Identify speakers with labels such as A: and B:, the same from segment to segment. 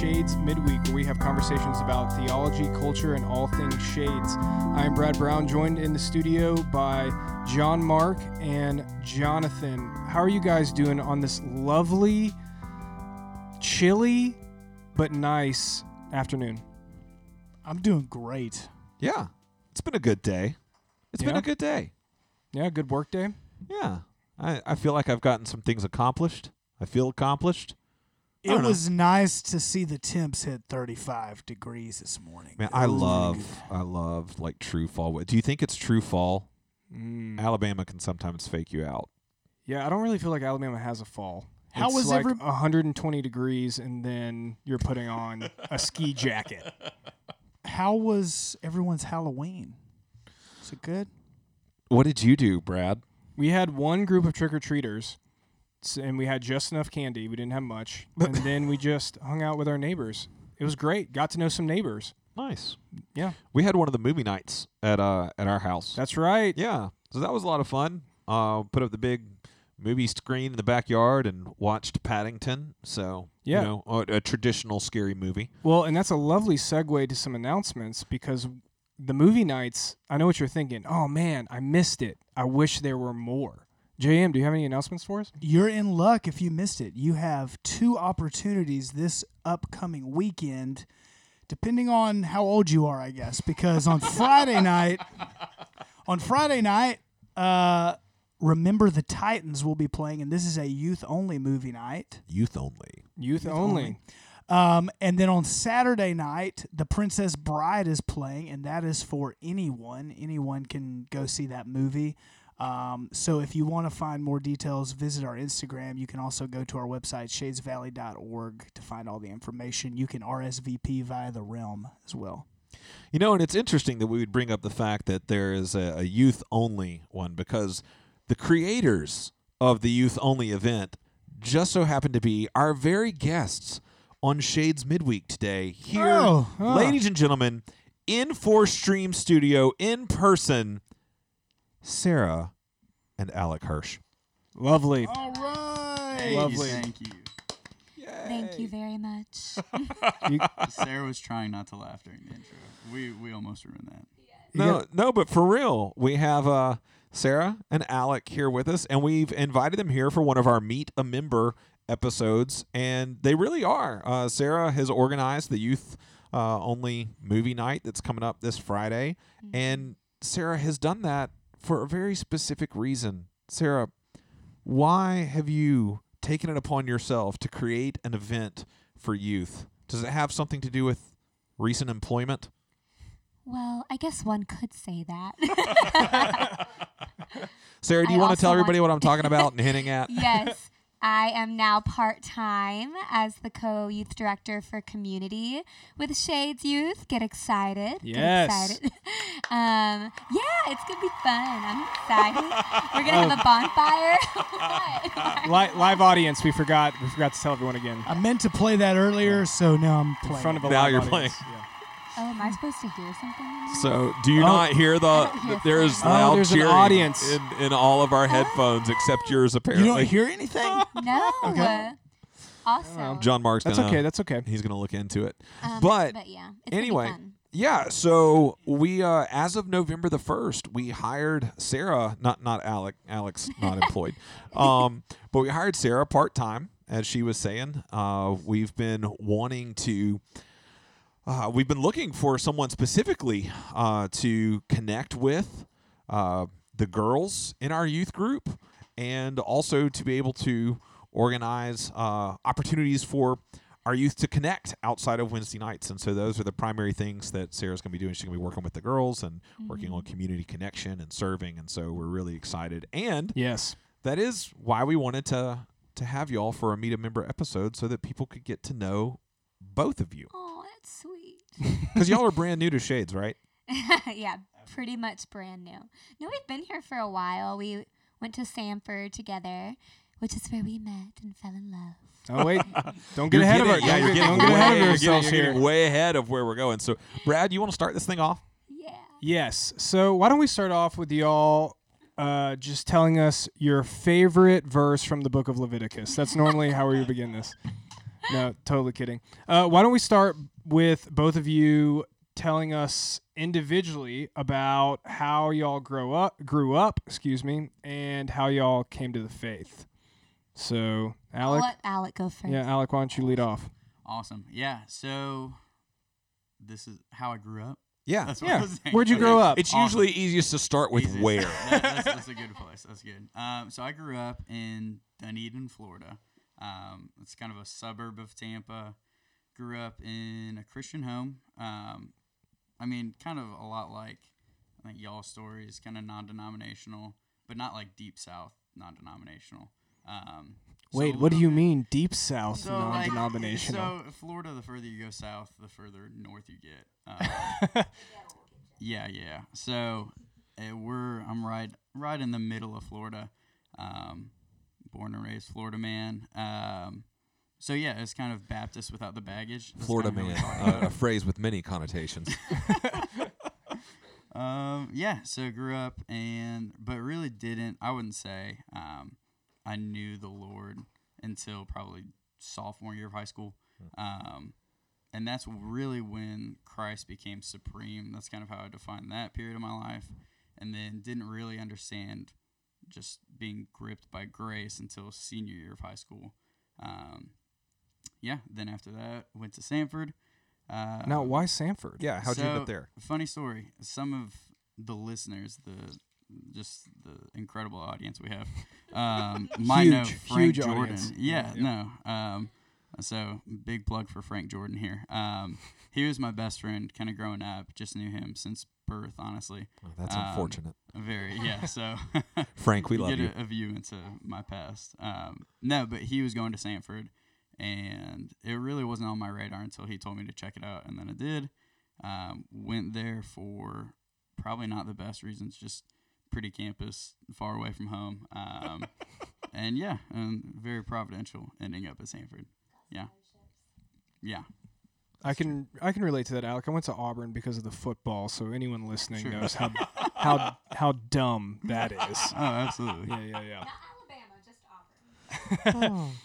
A: Shades Midweek, where we have conversations about theology, culture, and all things shades. I am Brad Brown, joined in the studio by John Mark and Jonathan. How are you guys doing on this lovely, chilly, but nice afternoon?
B: I'm doing great.
C: Yeah, it's been a good day. It's been a good day.
A: Yeah, good work day.
C: Yeah, I, I feel like I've gotten some things accomplished. I feel accomplished. I
B: It
C: don't know.
B: was nice to see the temps hit 35 degrees this morning.
C: Man,
B: It
C: I
B: was really
C: love. I love like true fall. weather. Do you think it's true fall?
A: Mm.
C: Alabama can sometimes fake you out.
A: Yeah, I don't really feel like Alabama has a fall.
B: How
A: it's
B: was
A: like
B: every-
A: 120 degrees, and then you're putting on a ski jacket.
B: How was everyone's Halloween? Was it good?
C: What did you do, Brad?
A: We had one group of trick or treaters, and we had just enough candy. We didn't have much, and then we just hung out with our neighbors. It was great. Got to know some neighbors.
C: Nice.
A: Yeah,
C: We had one of the movie nights at uh at our house.
A: that's right.
C: yeah, so that was a lot of fun. Uh, put up the big movie screen in the backyard and watched Paddington. So
A: Yeah.
C: you know, a, a traditional scary movie.
A: Well, and that's a lovely segue to some announcements because the movie nights. I know what you're thinking. Oh man, I missed it. I wish there were more. JM, do you have any announcements for us?
B: You're in luck if you missed it. You have two opportunities this upcoming weekend, depending on how old you are, I guess. Because on Friday night, on Friday night, uh, Remember the Titans will be playing, and this is a youth only movie night.
C: Youth only.
A: Youth,
B: Youth
A: only.
B: only. Um, and then on Saturday night, The Princess Bride is playing, and that is for anyone. Anyone can go see that movie. Um, so if you want to find more details, visit our Instagram. You can also go to our website, shadesvalley.org, to find all the information. You can RSVP via the Realm as well.
C: You know, and it's interesting that we would bring up the fact that there is a, a youth only one because the creators of the youth only event just so happen to be our very guests on Shades Midweek today. Here,
B: Oh, huh.
C: ladies and gentlemen, in Four Stream Studio, in person, Sarah and Alec Hirsch.
A: Lovely.
B: All right.
A: Lovely.
D: Thank you.
E: Thank you very much.
D: Sarah was trying not to laugh during the intro. We we almost ruined that.
C: No, no, but for real, we have uh, Sarah and Alec here with us, and we've invited them here for one of our Meet a Member episodes, and they really are. Uh, Sarah has organized the youth uh, only movie night that's coming up this Friday, and Sarah has done that for a very specific reason. Sarah, why have you taken it upon yourself to create an event for youth? Does it have something to do with recent employment?
E: Well, I guess one could say that.
C: Sarah, do
E: I
C: you want to tell everybody
E: want-
C: what I'm talking about and hinting at?
E: yes, I am now part time as the co youth director for community with Shades Youth. Get excited.
A: Yes.
E: Get excited. um, yeah, it's going to be fun. I'm excited. We're going to have a bonfire.
A: Li- live audience. We forgot. We forgot to tell everyone again.
B: I meant to play that earlier, so now I'm playing.
A: In
B: playing.
A: front of a
C: Now
A: live
C: you're
A: audience.
C: playing.
A: Yeah.
E: Oh, am I supposed to hear something?
C: So, do you
A: Oh.
C: not hear the?
E: I don't hear
C: there's
E: things.
A: Oh,
C: loud
A: there's an
C: cheering
A: audience.
C: in, in all of our headphones except yours. Apparently.
B: You don't hear anything?
E: No.
B: Okay.
E: Awesome.
C: John Mark's
A: That's
C: gonna.
A: okay. That's okay.
C: He's gonna look into it.
E: Um,
C: but
E: but yeah, it's gonna be
C: anyway,
E: fun.
C: Yeah, so we uh as of November the 1st, we hired Sarah, not not Alec, Alex not employed. Um but we hired Sarah part-time as she was saying. Uh we've been wanting to uh, we've been looking for someone specifically uh, to connect with uh, the girls in our youth group and also to be able to organize uh, opportunities for our youth to connect outside of Wednesday nights. And so those are the primary things that Sarah's going to be doing. She's going to be working with the girls and working on community connection and serving. And so we're really excited. And
A: Yes.
C: that is why we wanted to to have y'all for a meet a member episode so that people could get to know both of you
E: Oh, that's sweet.
C: because y'all are brand new to Shades, right?
E: yeah, pretty much brand new. No, we've been here for a while. We went to Samford together, which is where we met and fell in love.
A: Oh wait. Don't get
C: You're
A: ahead of
C: getting-
A: it.
C: Yeah, you're getting
A: get
C: way,
A: ahead of
C: you're
A: yourselves
C: getting, you're
A: here.
C: getting way ahead of where we're going. So, Brad, you want to start this thing off?
E: Yeah.
A: Yes. So why don't we start off with y'all uh, just telling us your favorite verse from the book of Leviticus? That's normally how we begin this. No, totally kidding. Uh, why don't we start with both of you telling us individually about how y'all grow up, grew up, excuse me, and how y'all came to the faith. So,
E: I'll
A: Alec,
E: let Alec go first.
A: yeah, Alec, why don't you lead off?
D: Awesome. Yeah. So this is how I grew up.
C: Yeah.
D: That's what
A: Yeah.
D: I was saying.
A: Where'd you
D: Okay.
A: grow up?
C: It's
D: Awesome.
C: usually easiest to start with
D: Easiest.
C: where.
D: That- that's, that's a good place. That's good. Um, so I grew up in Dunedin, Florida. Um, it's kind of a suburb of Tampa. Grew up in a Christian home. Um, I mean, kind of a lot like I think y'all story is kind of non-denominational, but not like deep South non-denominational. Um, so
A: Wait, what do you
D: bit-
A: mean deep south
D: so,
A: non-denominational?
D: so Florida, the further you go south, the further north you get. Um, yeah, yeah. So uh, we're I'm right right in the middle of Florida. Um, born and raised Florida man. Um, so yeah, it's kind of Baptist without the baggage. That's
C: Florida man, uh, a phrase with many connotations.
D: Um, yeah, so grew up and but really didn't. I wouldn't say um, I knew the Lord until probably sophomore year of high school. Um, and that's really when Christ became supreme. That's kind of how I define that period of my life. And then didn't really understand just being gripped by grace until senior year of high school. Um, yeah, then after that, went to Samford. Uh,
A: now, why Samford?
C: yeah, how'd you get there?
D: Funny story. Some of the listeners, the just the incredible audience we have, um, might know Frank
A: huge
D: Jordan.
A: audience.
D: Yeah,
A: Yeah.
D: no. Um, so big plug for Frank Jordan here. Um, he was my best friend, kind of growing up. Just knew him since birth, honestly.
C: Oh, that's
D: um,
C: unfortunate.
D: Very, yeah. So
C: Frank, we
D: you
C: love
D: get
C: you.
D: A, a view into my past. Um, no, but he was going to Samford, and it really wasn't on my radar until he told me to check it out, and then I did. Um, went there for probably not the best reasons, just pretty campus, far away from home, um, and yeah, very providential ending up at Samford. Yeah, yeah.
A: I can I can relate to that, Alec. I went to Auburn because of the football, so anyone listening
D: Sure.
A: knows how how how dumb that is.
D: Oh, absolutely.
A: Yeah, yeah, yeah.
E: Not Alabama, just Auburn.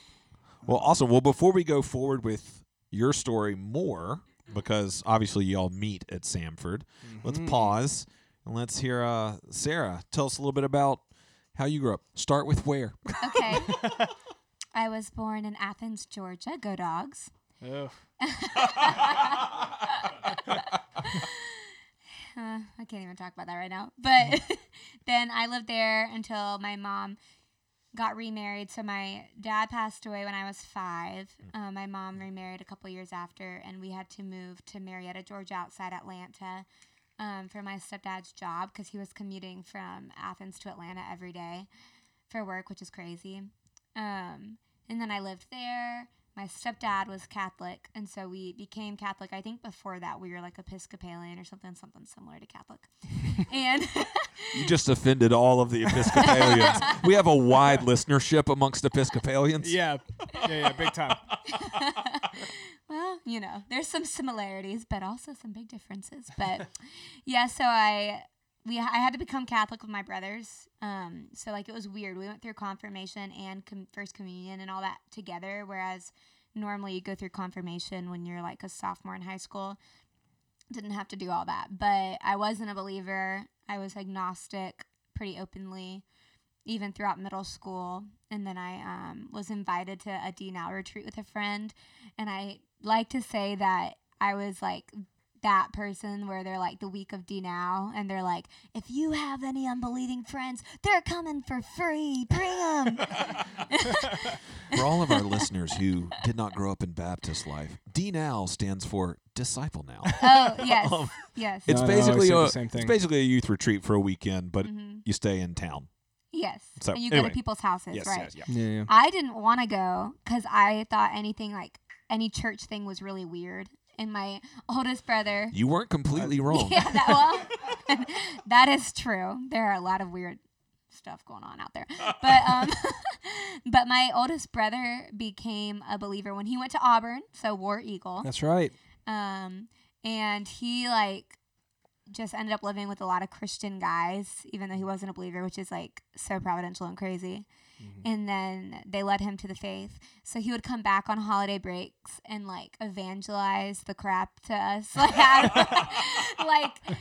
C: Well, awesome. Well, before we go forward with your story more, because obviously y'all meet at Samford, let's
A: Mhm.
C: pause and let's hear uh, Sarah tell us a little bit about how you grew up. Start with where.
E: Okay. I was born in Athens, Georgia. Go dogs.
A: Ugh.
E: Uh, I can't even talk about that right now. But then I lived there until my mom got remarried. So my dad passed away when I was five. Uh, my mom remarried a couple years after, and we had to move to Marietta, Georgia, outside Atlanta, um, for my stepdad's job because he was commuting from Athens to Atlanta every day for work, which is crazy. Um, and then I lived there. My stepdad was Catholic, and so we became Catholic. I think before that we were like Episcopalian or something, something similar to Catholic. and
C: You just offended all of the Episcopalians. we have a wide listenership amongst Episcopalians.
A: Yeah, yeah, yeah, big time.
E: well, you know, there's some similarities, but also some big differences. But yeah, so I we I had to become Catholic with my brothers. Um, so like it was weird. We went through confirmation and com- first communion and all that together, whereas normally you go through confirmation when you're like a sophomore in high school. Didn't have to do all that, but I wasn't a believer. I was agnostic pretty openly, even throughout middle school. And then I um, was invited to a D now retreat with a friend, and I like to say that I was like that person where they're like the week of D now, and they're like, if you have any unbelieving friends, they're coming for free. Bring them.
C: For all of our listeners who did not grow up in Baptist life, D now stands for disciple now.
E: oh yes, yes,
C: It's
A: No, no, I
C: basically
A: say the
C: a
A: same
C: it's basically a youth retreat for a weekend, but
E: Mhm.
C: you stay in town.
E: yes.
C: So,
E: and you go to people's houses,
C: Yes,
E: right?
C: yes, yeah.
A: Yeah, yeah.
E: I didn't want to go because I thought anything like any church thing was really weird. And my oldest brother,
C: You weren't completely wrong.
E: yeah, that well, that is true. There are a lot of weird stuff going on out there. But um, but my oldest brother became a believer when he went to Auburn, so War Eagle.
A: That's right.
E: Um, and he like just ended up living with a lot of Christian guys, even though he wasn't a believer, which is like so providential and crazy. Mm-hmm. And then they led him to the faith. So he would come back on holiday breaks and like evangelize the crap to us. Like, like,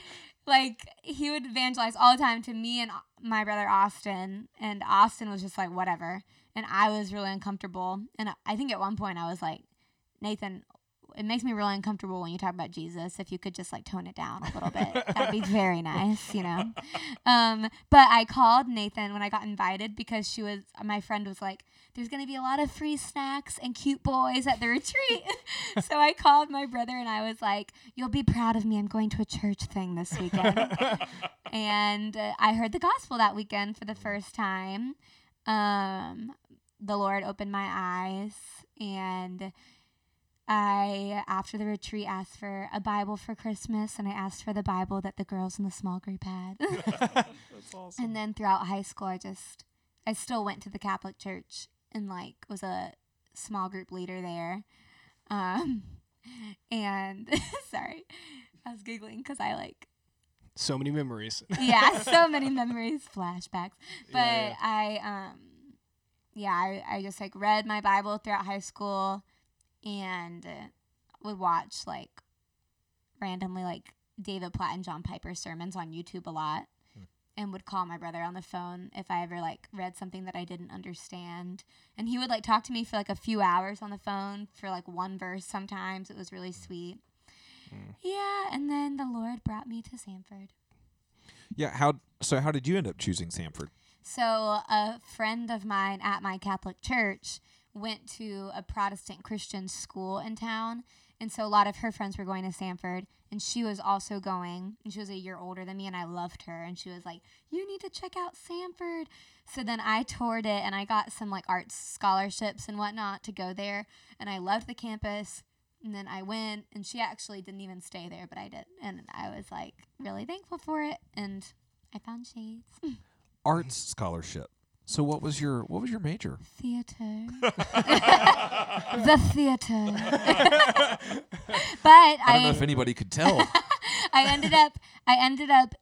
E: like he would evangelize all the time to me and uh, my brother Austin. And Austin was just like, whatever. And I was really uncomfortable. And I think at one point I was like, Nathan, it makes me really uncomfortable when you talk about Jesus. If you could just like tone it down a little bit, that'd be very nice, you know. Um, but I called Nathan when I got invited because she was my friend was like, "There's gonna be a lot of free snacks and cute boys at the retreat." so I called my brother and I was like, "You'll be proud of me. I'm going to a church thing this weekend." and uh, I heard the gospel that weekend for the first time. Um, the Lord opened my eyes and. I, after the retreat, asked for a Bible for Christmas, and I asked for the Bible that the girls in the small group had.
A: That's awesome.
E: and then throughout high school, I just, I still went to the Catholic Church and like was a small group leader there. Um, and sorry, I was giggling because I like
A: so many memories.
E: yeah, so many memories, flashbacks. But
A: Yeah,
E: I um yeah, I, I just like read my Bible throughout high school and would watch like randomly like David Platt and John Piper sermons on YouTube a lot hmm. and would call my brother on the phone if I ever like read something that I didn't understand. And he would like talk to me for like a few hours on the phone for like one verse sometimes. It was really hmm. sweet. Hmm. Yeah, and then the Lord brought me to Samford.
C: Yeah. How? So how did you end up choosing Samford?
E: So a friend of mine at my Catholic church went to a Protestant Christian school in town, and so a lot of her friends were going to Samford, and she was also going. And she was a year older than me, and I loved her, and she was like, "You need to check out Samford." So then I toured it, and I got some like arts scholarships and whatnot to go there, and I loved the campus. And then I went, and she actually didn't even stay there, but I did, and I was like really thankful for it, and I found shades.
C: Arts scholarship. So what was your what was your major?
E: Theater. the theater. but I,
C: I don't know if anybody could tell.
E: I ended up I ended up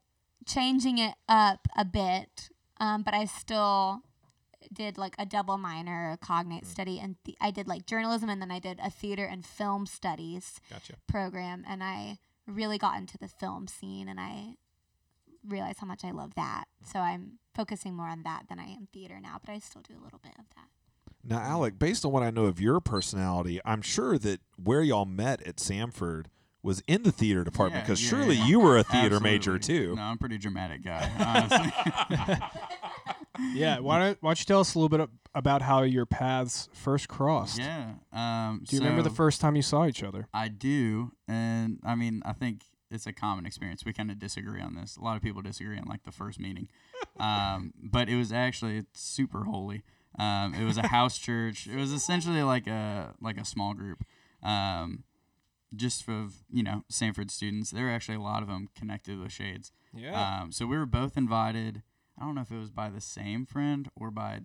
E: changing it up a bit, um, but I still did like a double minor, a cognate study, and th- I did like journalism, and then I did a theater and film studies
A: Gotcha.
E: program, and I really got into the film scene, and I realized how much I love that. So I'm focusing more on that than I am theater now, but I still do a little bit of that.
C: Now, Alec, based on what I know of your personality, I'm sure that where y'all met at Samford was in the theater department because
D: yeah,
C: surely
D: yeah.
C: you were a theater major too.
D: No, I'm a pretty dramatic guy.
A: Yeah. Why don't Why don't you tell us a little bit about how your paths first crossed?
D: yeah. Um,
A: Do you remember the first time you saw each other?
D: I do, and I mean, I think it's a common experience. We kind of disagree on this. A lot of people disagree on like the first meeting, um, but it was actually it's super holy. Um, it was a house church. It was essentially like a like a small group, um, just for you know Samford students. There were actually a lot of them connected with Shades.
A: Yeah.
D: Um, so we were both invited. I don't know if it was by the same friend or by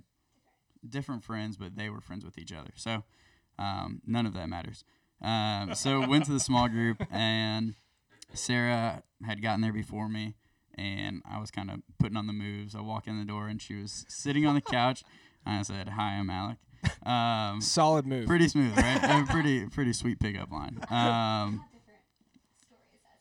D: different friends, but they were friends with each other. So um, none of that matters. Um, so went to the small group, and Sarah had gotten there before me, and I was kind of putting on the moves. I walk in the door, and she was sitting on the couch. And I said, "Hi, I'm Alec." Um,
A: Solid move.
D: pretty smooth, right? A pretty pretty sweet pickup line. Um,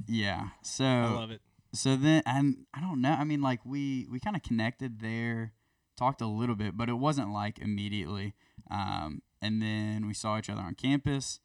D: yeah. So
A: I love it.
D: so then and I don't know. I mean, like we we kind of connected there, talked a little bit, but it wasn't like immediately. Um, and then we saw each other on campus.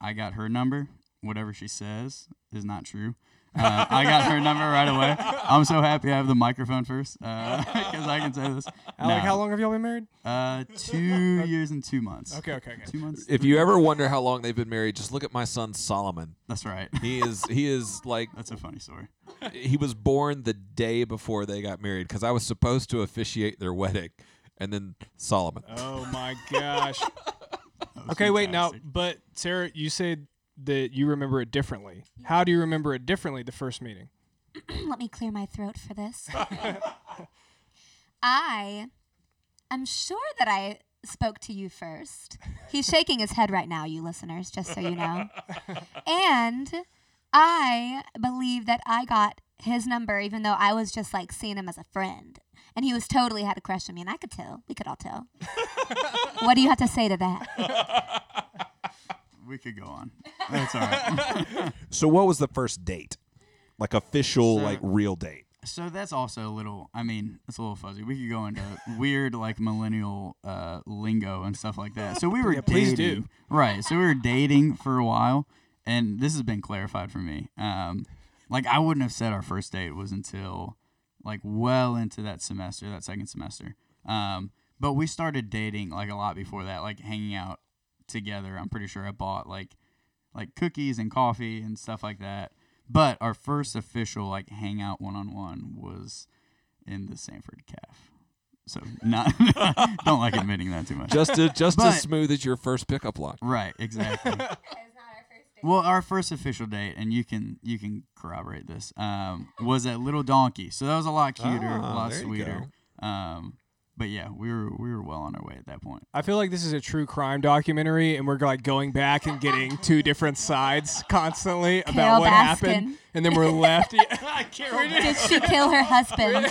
D: I got her number. Whatever she says is not true. Uh, I got her number right away. I'm so happy I have the microphone first because I can say this.
A: Alec,
D: No.
A: how long have y'all been married?
D: Uh, two years and two months.
A: Okay. Okay. Okay.
D: Two months.
C: If you ever wonder how long they've been married, just look at my son Solomon.
D: That's right.
C: He is he is like
D: That's a funny story.
C: he was born the day before they got married because I was supposed to officiate their wedding, and then Solomon.
A: Oh my gosh.
D: That was
A: Okay, wait now, but Sarah, you said that you remember it differently. How do you remember it differently the first meeting?
E: Let me clear my throat for this. I am sure that I spoke to you first. He's shaking his head right now, you listeners, just so you know. And I believe that I got his number, even though I was just like seeing him as a friend. And he was totally had a crush on me, and I could tell. We could all tell. what do you have to say to that?
D: We could go on. That's all right.
C: So what was the first date? Like official,
D: So-
C: like real date.
D: so that's also a little. I mean, it's a little fuzzy. We could go into weird like millennial uh, lingo and stuff like that. So we were
A: Yeah, please do.
D: dating, right? So we were dating for a while, and this has been clarified for me. Um, like I wouldn't have said our first date was until like well into that semester, that second semester. Um, but we started dating like a lot before that, like hanging out together. I'm pretty sure I bought like like cookies and coffee and stuff like that. But our first official like hangout one on one was in the Samford Calf. So not don't like admitting that too much.
C: Just to, just
D: But-
C: as smooth as your first pickup line.
D: Right, exactly. Well, our first official date, and you can you can corroborate this, um, was at Little Donkey. So that was a lot cuter, a
C: Ah,
D: lot sweeter. Um, but yeah, we were we were well on our way at that point.
A: I feel like this is a true crime documentary, and we're like going back and getting two different sides constantly about
E: Carole
A: what
E: Baskin.
A: happened, and then we're left. Yeah, Carole
E: Did she kill her husband?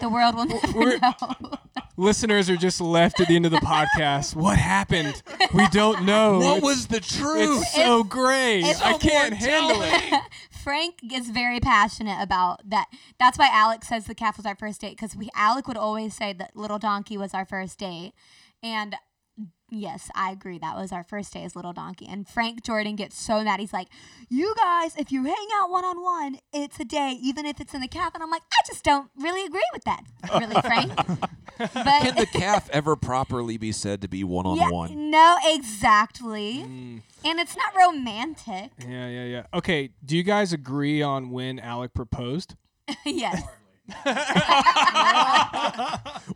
E: the world will never
A: We're-
E: know.
A: Listeners are just left at the end of the podcast. What happened? We don't know.
C: What
A: It's-
C: was the truth?
A: It's so gray. I can't handle it.
E: Frank gets very passionate about that. That's why Alex says the calf was our first date because we Alec would always say that Little Donkey was our first date, and yes, I agree that was our first day as Little Donkey. And Frank Jordan gets so mad. He's like, "You guys, if you hang out one on one, it's a date, even if it's in the calf." And I'm like, I just don't really agree with that, really, Frank. But
C: Can the calf ever properly be said to be one on one?
E: no, exactly.
A: Mm.
E: And it's not romantic.
A: Yeah, yeah, yeah. Okay, do you guys agree on when Alec proposed?
E: yes.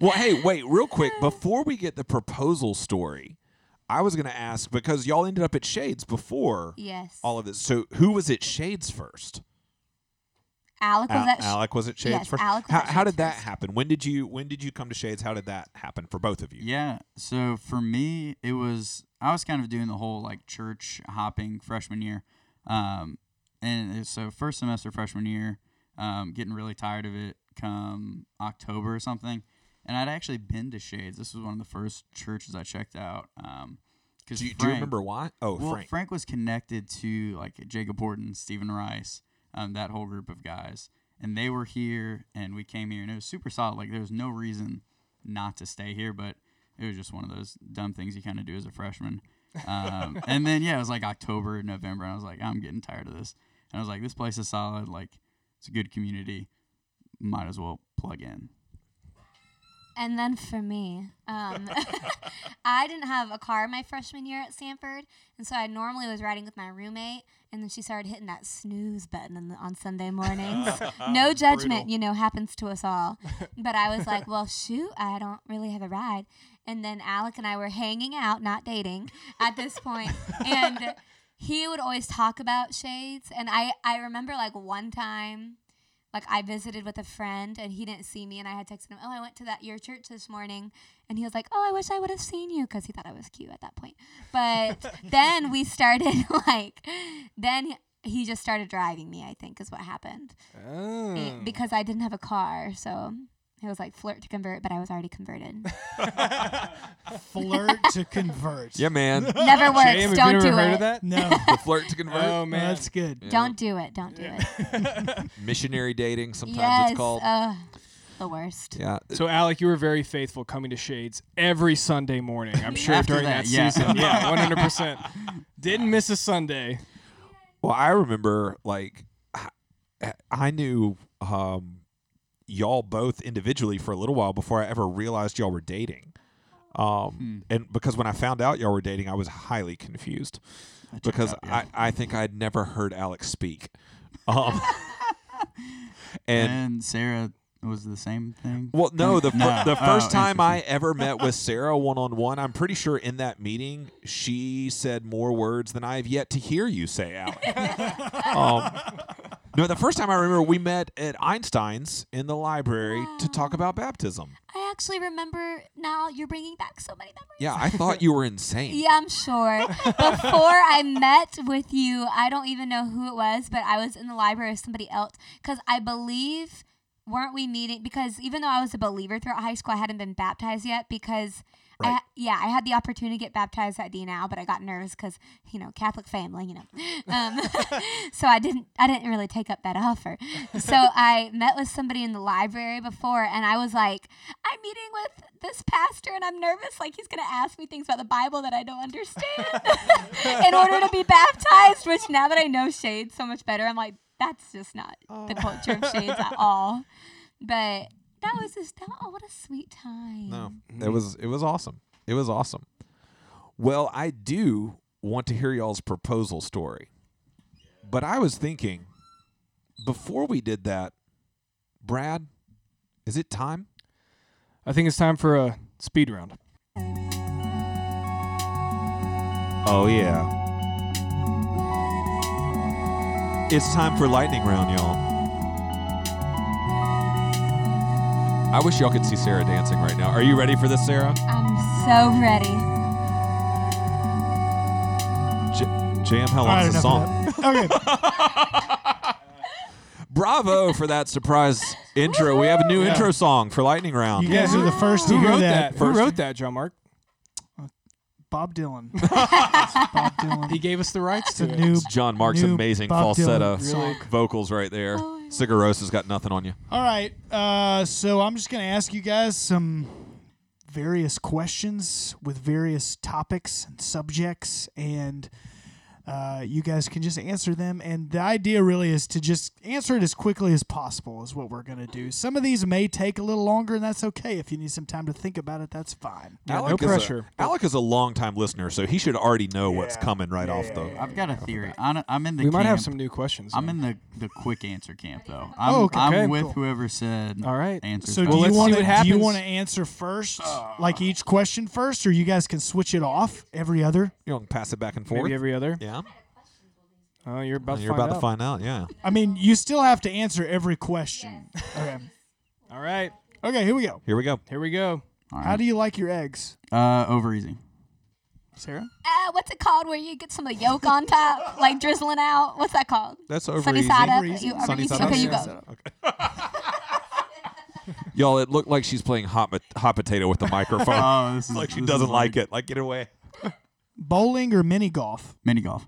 C: Well, hey, wait, real quick before we get the proposal story, I was going to ask because y'all ended up at Shades before
E: Yes.
C: all of this. So who was at Shades first?
E: Alec was
C: Al-
E: at sh-
C: Alec was at Shades
E: yes,
C: first.
E: Alec was
C: how
E: at
C: how
E: Shades
C: did that
E: first.
C: happen? When did you when did you come to Shades? How did that happen for both of you?
D: Yeah. So for me, it was I was kind of doing the whole like church hopping freshman year, um, and it- so first semester freshman year, um, getting really tired of it. Come October or something, and I'd actually been to Shades. This was one of the first churches I checked out. Um, because
C: Do you, do you remember why? Oh,
D: well,
C: Frank.
D: Frank was connected to like Jacob Horton, Stephen Rice, um, that whole group of guys, and they were here, and we came here, and it was super solid. Like there was no reason not to stay here, but it was just one of those dumb things you kind of do as a freshman. Um, and then yeah, it was like October, November, and I was like, I'm getting tired of this, and I was like, this place is solid, like it's a good community, might as well plug in.
E: And then for me, um, I didn't have a car my freshman year at Samford, and so I normally was riding with my roommate, and then she started hitting that snooze button on, the, on Sunday mornings. no judgment, you know, happens to us all. But I was like, well, shoot, I don't really have a ride. And then Alec and I were hanging out, not dating, at this point, and he would always talk about shades, and I I remember like one time like I visited with a friend and he didn't see me and I had texted him, "Oh, I went to that your church this morning." And he was like, "Oh, I wish I would have seen you" cuz he thought I was cute at that point. But then we started like then he just started driving me, I think is what happened.
A: Oh.
E: Because I didn't have a car, so it was like flirt to convert, but I was already converted.
B: Flirt to convert.
C: yeah, man.
E: Never works.
A: Shame, have you
E: Don't
A: ever
E: do
A: heard
E: it.
A: of that?
B: No,
C: the flirt to convert.
A: Oh man,
B: that's good.
C: Yeah.
E: Don't do it. Don't do it.
C: Missionary dating. Sometimes
E: yes.
C: it's called.
E: uh, the worst.
C: yeah.
A: So Alec, you were very faithful coming to Shades every Sunday morning. I'm sure
D: After
A: during
D: that,
A: that,
D: yeah.
A: season. Yeah, 100. percent Didn't miss a Sunday.
C: Well, I remember like I- I knew um, y'all both individually for a little while before I ever realized y'all were dating. Um, and because when I found out y'all were dating, I was highly confused
D: I
C: because
D: out, yeah.
C: I, I think I'd never heard Alex speak. Um, and
D: and Sarah was the same thing.
C: Well, no, the fir-
D: No.
C: the
D: Oh,
C: first time I ever met with Sarah one on one, I'm pretty sure in that meeting she said more words than I have yet to hear you say, Alec. um, no, the first time I remember we met at Einstein's in the library to talk about baptism.
E: I actually remember now. You're bringing back so many memories.
C: Yeah, I thought you were insane.
E: Yeah, I'm sure. Before I met with you, I don't even know who it was, but I was in the library with somebody else because I believe weren't we meeting because even though I was a believer throughout high school, I hadn't been baptized yet because I, yeah, I had the opportunity to get baptized at D now, but I got nervous because you know Catholic family, you know, um, so I didn't I didn't really take up that offer. So I met with somebody in the library before, and I was like, I'm meeting with this pastor, and I'm nervous, like he's gonna ask me things about the Bible that I don't understand in order to be baptized. Which now that I know shade so much better, I'm like, that's just not the oh. culture of Shades at all. But that was just oh, what a sweet time.
C: No, mm-hmm. it was it was awesome. It was awesome. Well, I do want to hear y'all's proposal story, but I was thinking before we did that, Brad, is it time?
A: I think it's time for a speed round.
C: Oh yeah, it's time for lightning round, y'all. I wish y'all could see Sarah dancing right now. Are you ready for this, Sarah?
E: I'm so ready.
C: J- Jam, how
B: All right,
C: long's the song?
B: Okay.
C: Bravo for that surprise intro. We have a new
A: Yeah.
C: intro song for lightning round.
B: You guys are the first to
A: Who
B: hear
A: wrote
B: that.
A: that? Who wrote that, John Mark?
B: Bob Dylan. It's Bob Dylan.
A: He gave us the rights
B: It's
A: to
B: a
A: it.
B: new.
C: John Mark's
B: new
C: amazing
B: Bob
C: falsetto
B: Dylan song.
C: vocals right there.
E: Oh, yeah.
C: Sigur Rós's got nothing on you.
B: All right. Uh, so I'm just gonna ask you guys some various questions with various topics and subjects, and uh, you guys can just answer them. And the idea really is to just answer it as quickly as possible. Is what we're gonna do. Some of these may take a little longer, and that's okay. If you need some time to think about it, that's fine.
A: Yeah, no
C: is a-
A: pressure.
C: Alec is a longtime listener, so he should already know what's coming right off the.
D: I've got a theory. I'm, I'm in the
A: We might have some new questions.
D: I'm in the, the quick answer camp though. I'm,
B: Oh, okay.
D: I'm
A: Okay,
D: with
A: cool.
D: whoever said
A: All right.
D: answers.
B: So
A: Well,
B: do you wanna, do you want to answer first, like each question first, or you guys can switch it off every other?
C: You know, pass it back and forth.
A: maybe every other.
C: yeah,
A: Oh, you're about to
C: you're
A: find
C: about
A: out.
C: to find out. Yeah.
B: I mean, you still have to answer every question. Okay.
A: All right,
B: Okay, here we go.
C: Here we go.
A: here we go.
D: All
B: How do you like your eggs,
D: uh, over easy.
B: Sarah?
E: Uh, what's it called where you get some of the yolk on top, like drizzling out? What's that called?
C: That's over
E: Sunny
C: easy.
E: side up.
B: Over easy.
E: You, over
C: Sunny
E: easy?
C: side
E: okay,
C: up.
E: you go.
C: Y'all, it looked like she's playing hot pot- hot potato with the microphone.
D: Oh, this is
C: like she
D: this
C: doesn't
D: is
C: like it. Like get away.
B: Bowling or mini golf?
D: mini golf.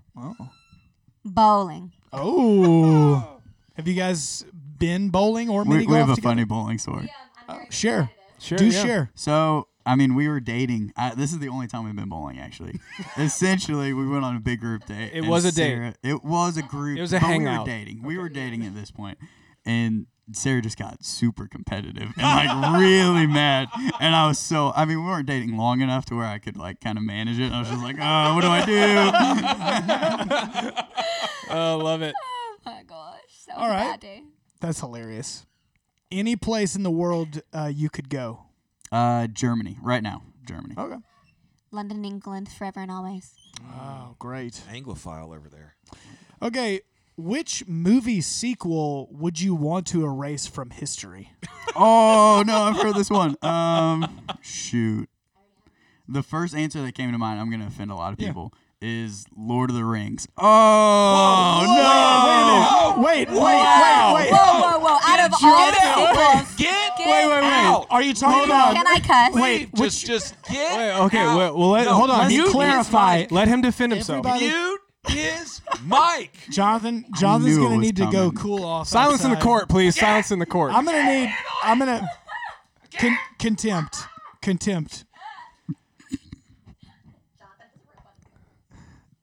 E: Bowling.
B: Oh. have you guys been bowling or mini
D: We, we have a
B: together?
D: funny bowling story.
B: Uh, share.
A: Sure.
B: Do
A: yeah.
B: share.
D: So, I mean, we were dating. I, this is the only time we've been bowling, actually. Essentially, we went on a big group date.
A: It was a date.
D: It was a group.
A: It was a hangout.
D: We were dating. We were dating at this point, and Sarah just got super competitive and like really mad. And I was so. I mean, we weren't dating long enough to where I could like kind of manage it. And I was just like, oh, what do I do?
A: Oh, love it.
E: Oh my gosh. That was
B: All
E: a bad day.
B: That's hilarious. Any place in the world uh, you could go.
D: Uh, Germany right now. Germany.
B: Okay.
E: London, England, forever and always.
B: Oh, great.
C: Anglophile over there.
B: Okay. Which movie sequel would you want to erase from history?
D: Oh no, I've heard this one. Um, shoot. The first answer that came to mind, I'm gonna offend a lot of people, is Lord of the Rings. Oh no!
B: Wait, wait,
E: Whoa,
B: wait, wait.
E: whoa, whoa. Whoa! Out of all the sequels.
C: Get
E: Get
B: Wait, wait, wait.
C: out.
B: Are you talking about?
E: Can I cuss?
B: Wait,
C: just just get
A: Wait, okay,
C: out.
A: well, well let,
C: No,
A: hold on.
B: let's
A: Mute
B: clarify.
A: Let him defend himself.
B: Everybody-
C: Mute his mic.
B: Jonathan? Jonathan's
D: knew it
B: gonna
D: was
B: need to go
D: coming.
B: cool off.
A: Silence in the
B: outside.
A: court, please. Silence in the court.
B: I'm gonna need. I'm gonna. Con- contempt. Contempt.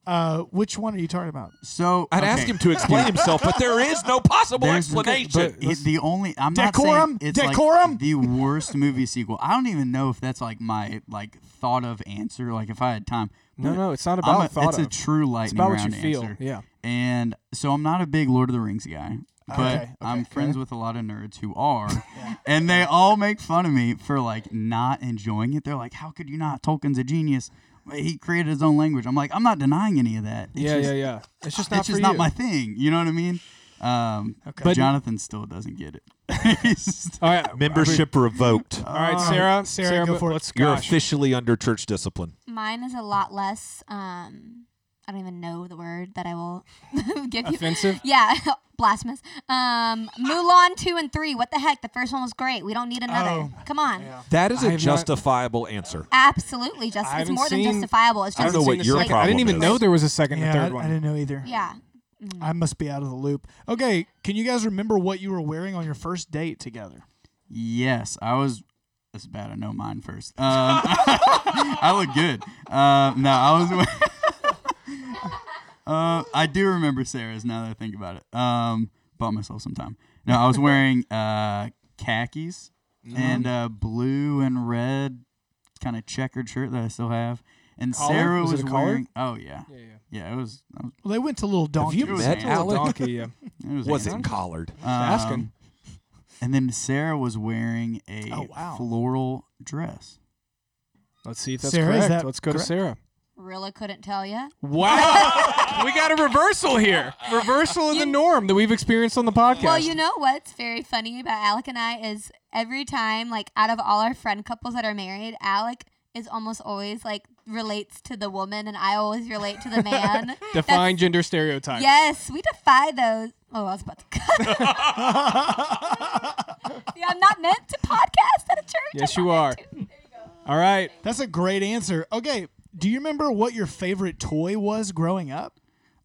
B: Uh, which one are you talking about?
D: So
C: I'd
D: okay.
C: ask him to explain himself, but there is no possible
D: There's-
C: explanation.
D: It, the only I'm
B: Decorum?
D: not saying it's
B: Decorum?
D: like the worst movie sequel. I don't even know if that's like my like thought of answer. Like if I had time.
A: no, no, it's not about
D: a,
A: thought
D: It's
A: of.
D: a true lightning
A: it's about what you
D: round
A: feel.
D: answer.
A: Yeah.
D: And so I'm not a big Lord of the Rings guy, but
B: Okay,
D: I'm
B: okay,
D: friends with a lot of nerds who are, and they all make fun of me for like not enjoying it. They're like, "How could you not? Tolkien's a genius. He created his own language." I'm like, I'm not denying any of that. It's
A: Yeah,
D: just,
A: yeah, yeah. It's just not
D: It's
A: for
D: just not
A: you.
D: my thing. You know what I mean? Um,
B: Okay.
A: But-
D: Jonathan still doesn't get it.
A: All right,
C: Membership revoked.
A: All right,
B: Uh,
A: Sarah.
B: Sarah, go for it.
A: let's
C: You're
A: gosh.
C: officially under church discipline.
E: Mine is a lot less. Um, I don't even know the word that I will give you.
A: offensive.
E: Yeah, blasphemous. Um, Mulan two and three. What the heck? The first one was great. We don't need another.
B: Oh.
E: Come on.
C: That is
A: I
C: a
A: have not-
C: justifiable answer.
E: Absolutely, just
A: I
E: it's
A: haven't
E: more than
A: seen-
E: justifiable. It's
C: I
E: just
C: don't know what
A: the
C: your
A: second- I didn't even
C: is.
A: know there was a second
B: yeah,
A: and third
B: I
A: one.
B: I didn't know either.
E: yeah. Mm.
B: I must be out of the loop. Okay, can you guys remember what you were wearing on your first date together?
D: yes, I was. That's bad. I know mine first. Um, I look good. Uh, no, I was. Wearing- uh, I do remember Sarah's now that I think about it. Um, bought myself some time. No, I was wearing uh, khakis and uh, blue and red kind of checkered shirt that I still have. And
A: Collar?
D: Sarah
A: Was
D: was,
A: it collar?
D: wearing. Oh yeah,
A: Yeah, yeah.
D: yeah. It was. Was,
B: Well, they went to Little Donkey.
C: you met
D: an
A: Little donkey. Yeah.
D: it was,
C: Was it collared?
D: Um,
A: asking.
D: And then Sarah was wearing a
B: Oh, wow.
D: floral dress.
A: Let's see if that's
B: Sarah,
A: correct.
B: that
A: Let's go
B: correct?
A: to Sarah.
E: Really couldn't tell you.
A: Wow, we got a reversal here. Reversal of the norm that we've experienced on the podcast.
E: Well, you know what's very funny about Alec and I is every time, like, out of all our friend couples that are married, Alec is almost always like relates to the woman, and I always relate to the man.
A: define gender stereotypes.
E: yes, we defy those. Oh, I was about to cut. yeah, I'm not meant to podcast at a church.
A: Yes,
E: I'm
A: you are.
E: There you go.
A: All right.
B: That's a great answer. Okay, do you remember what your favorite toy was growing up?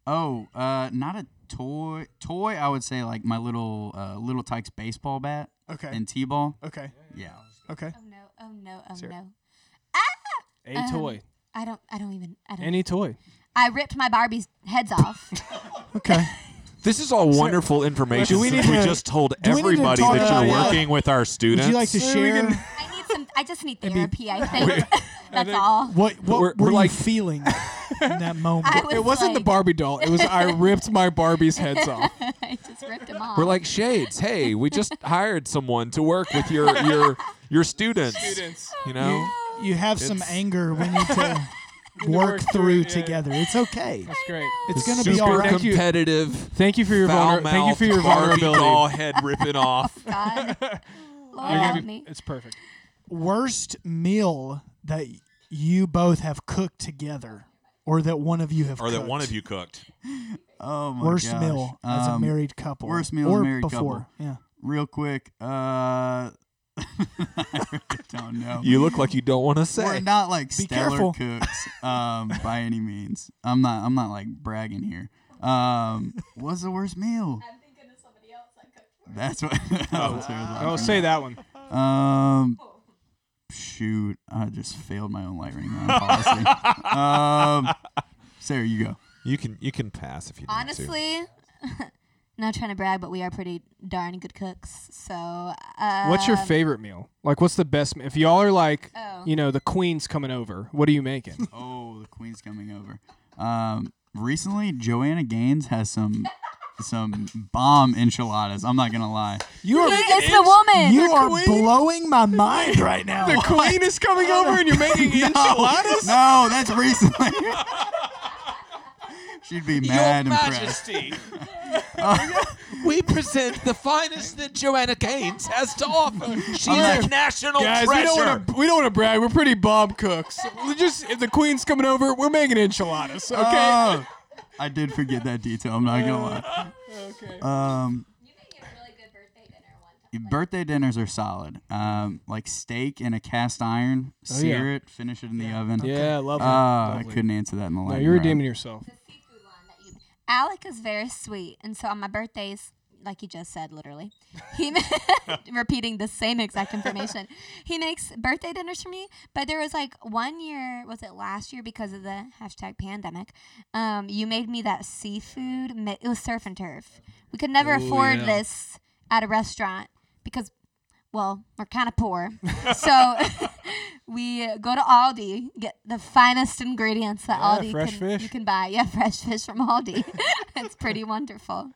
D: Oh, uh, not a toy. Toy, I would say like my little uh, little Tikes baseball bat
B: Okay.
D: and t-ball.
B: okay.
D: Yeah.
B: Okay.
E: Oh no! Oh no! Oh
A: Sarah.
E: no!
A: A
E: Um,
A: toy.
E: I don't. I don't even. I don't.
A: Any toy.
E: I ripped my Barbie's heads off.
B: Okay.
C: This is all wonderful information.
B: Do we
C: since
B: need
C: we
B: to-
C: just told
B: do we to
C: everybody that you're
B: what-
C: working with our students.
B: Would you like to
A: So we
B: share
A: can-
E: I need some. I just need
B: It'd be-
E: therapy. I think that's all.
B: what what
C: We're-
B: were
C: we're
B: you
C: like-
B: feeling in that moment?
E: I was
A: It wasn't the
E: like-
A: Barbie doll. It was I ripped my Barbie's heads off.
E: I just ripped them off.
C: We're like shades. Hey, we just hired someone to work with your your your students.
A: Students.
C: You oh, know,
B: you have some
C: It's-
B: anger we need to
A: to
B: work
A: work through
B: through
A: it, yeah.
B: together. It's okay.
A: That's great.
B: It's gonna be
C: super
B: all right.
A: Thank you.
C: competitive.
A: Thank you for your vulner- thank you for your
C: Barbie
A: vulnerability.
C: doll head ripping off.
E: God. Lord
A: You're gonna
E: help
A: be-
E: me.
A: it's perfect.
B: Worst meal that you both have cooked together, or that one of you have, cooked.
C: or that one of you cooked.
D: Oh my
B: worst
D: gosh.
B: meal as a
D: Um,
B: married couple.
D: worst meal as a
B: or
D: married
B: before.
D: couple.
B: Yeah.
D: Real quick. Uh, I really don't know.
C: You look like you don't want to say.
D: We're
C: say.
D: not like
B: Be
D: stellar
B: careful.
D: cooks um, by any means. I'm not. I'm not like bragging here. Um, what's the worst meal?
E: I'm thinking of somebody else I cooked for.
D: That's what. that's what Sarah's
A: Oh, say that one.
D: Um, shoot, I just failed my own light ring policy. um, Sarah, you go.
C: You can you can pass if you.
E: Honestly, not trying to brag, but we are pretty darn good cooks. So, uh,
A: What's your favorite meal? Like, what's the best? m- If y'all are like,
E: Oh.
A: you know, the queen's coming over, what are you making?
D: Oh, the queen's coming over. Um, recently, Joanna Gaines has some some bomb enchiladas. I'm not gonna lie.
A: You are.
E: It's the woman.
B: You are
A: queen?
B: blowing my mind right now.
A: The queen is coming over, and you're making enchiladas.
D: No, that's recently. She'd be mad and impressed.
C: we present the finest that Joanna Gaines has to offer. She's
D: I'm
C: a national
A: Guys, we
C: treasure.
A: don't want to. We don't want to brag. We're pretty bomb cooks. We just if the queen's coming over, we're making enchiladas. Okay.
D: Oh, I did forget that detail. I'm not gonna lie.
A: okay.
D: Um,
E: You made a really good birthday dinner one time.
D: birthday dinners are solid. Um, like steak in a cast iron,
A: Oh,
D: sear
A: yeah.
D: it, finish it in the oven.
A: Yeah, lovely.
D: Uh, I
A: lovely.
D: couldn't answer that in the
A: No,
D: lightning
A: you're
D: round.
A: redeeming yourself.
E: The seafood one that you. Alec is very sweet, and so on my birthdays, like you just said, literally, he repeating the same exact information. He makes birthday dinners for me, but there was like one year, was it last year because of the hashtag pandemic? Um, you made me that seafood. mi- It was surf and turf. We could never afford
A: yeah.
E: this at a restaurant because. Well, we're kind of poor. so we go to Aldi, get the finest ingredients that
A: Yeah,
E: Aldi
A: fresh
E: can,
A: fish.
E: you can buy. Yeah, fresh fish from Aldi. it's pretty wonderful.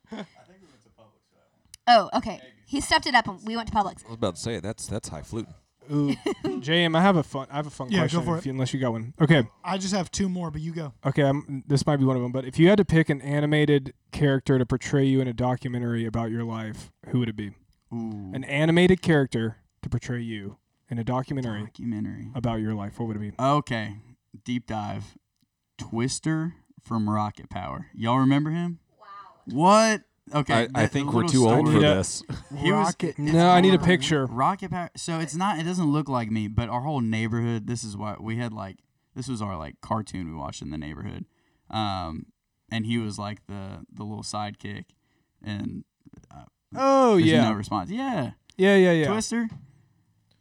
E: Oh, okay. He stepped it up and we went to Publix.
C: I was about to say that's that's high fluting.
A: Ooh, JM, I have a fun. I have a fun
B: Yeah, go
A: question.
B: for
A: if
B: it.
A: you- unless you got one. Okay,
B: I just have two more, but you go.
A: okay. I'm, this might be one of them. But if you had to pick an animated character to portray you in a documentary about your life, who would it be?
D: Ooh,
A: An animated character to portray you in a documentary
D: documentary.
A: about your life. What would it be?
D: Okay, deep dive. Twister from Rocket Power. Y'all remember him? Wow. What? Okay,
C: I, I think we're too old for
A: Yeah.
C: this.
D: He was-
B: Rocket.
D: it's
A: No, I need a
D: called
A: picture.
D: Rocket Power. So it's not. It doesn't look like me, but our whole neighborhood. This is what we had like. This was our like cartoon we watched in the neighborhood, um, and he was like the the little sidekick, and
A: Oh
D: there's
A: yeah,
D: no response. Yeah,
A: yeah, yeah, yeah.
D: Twister.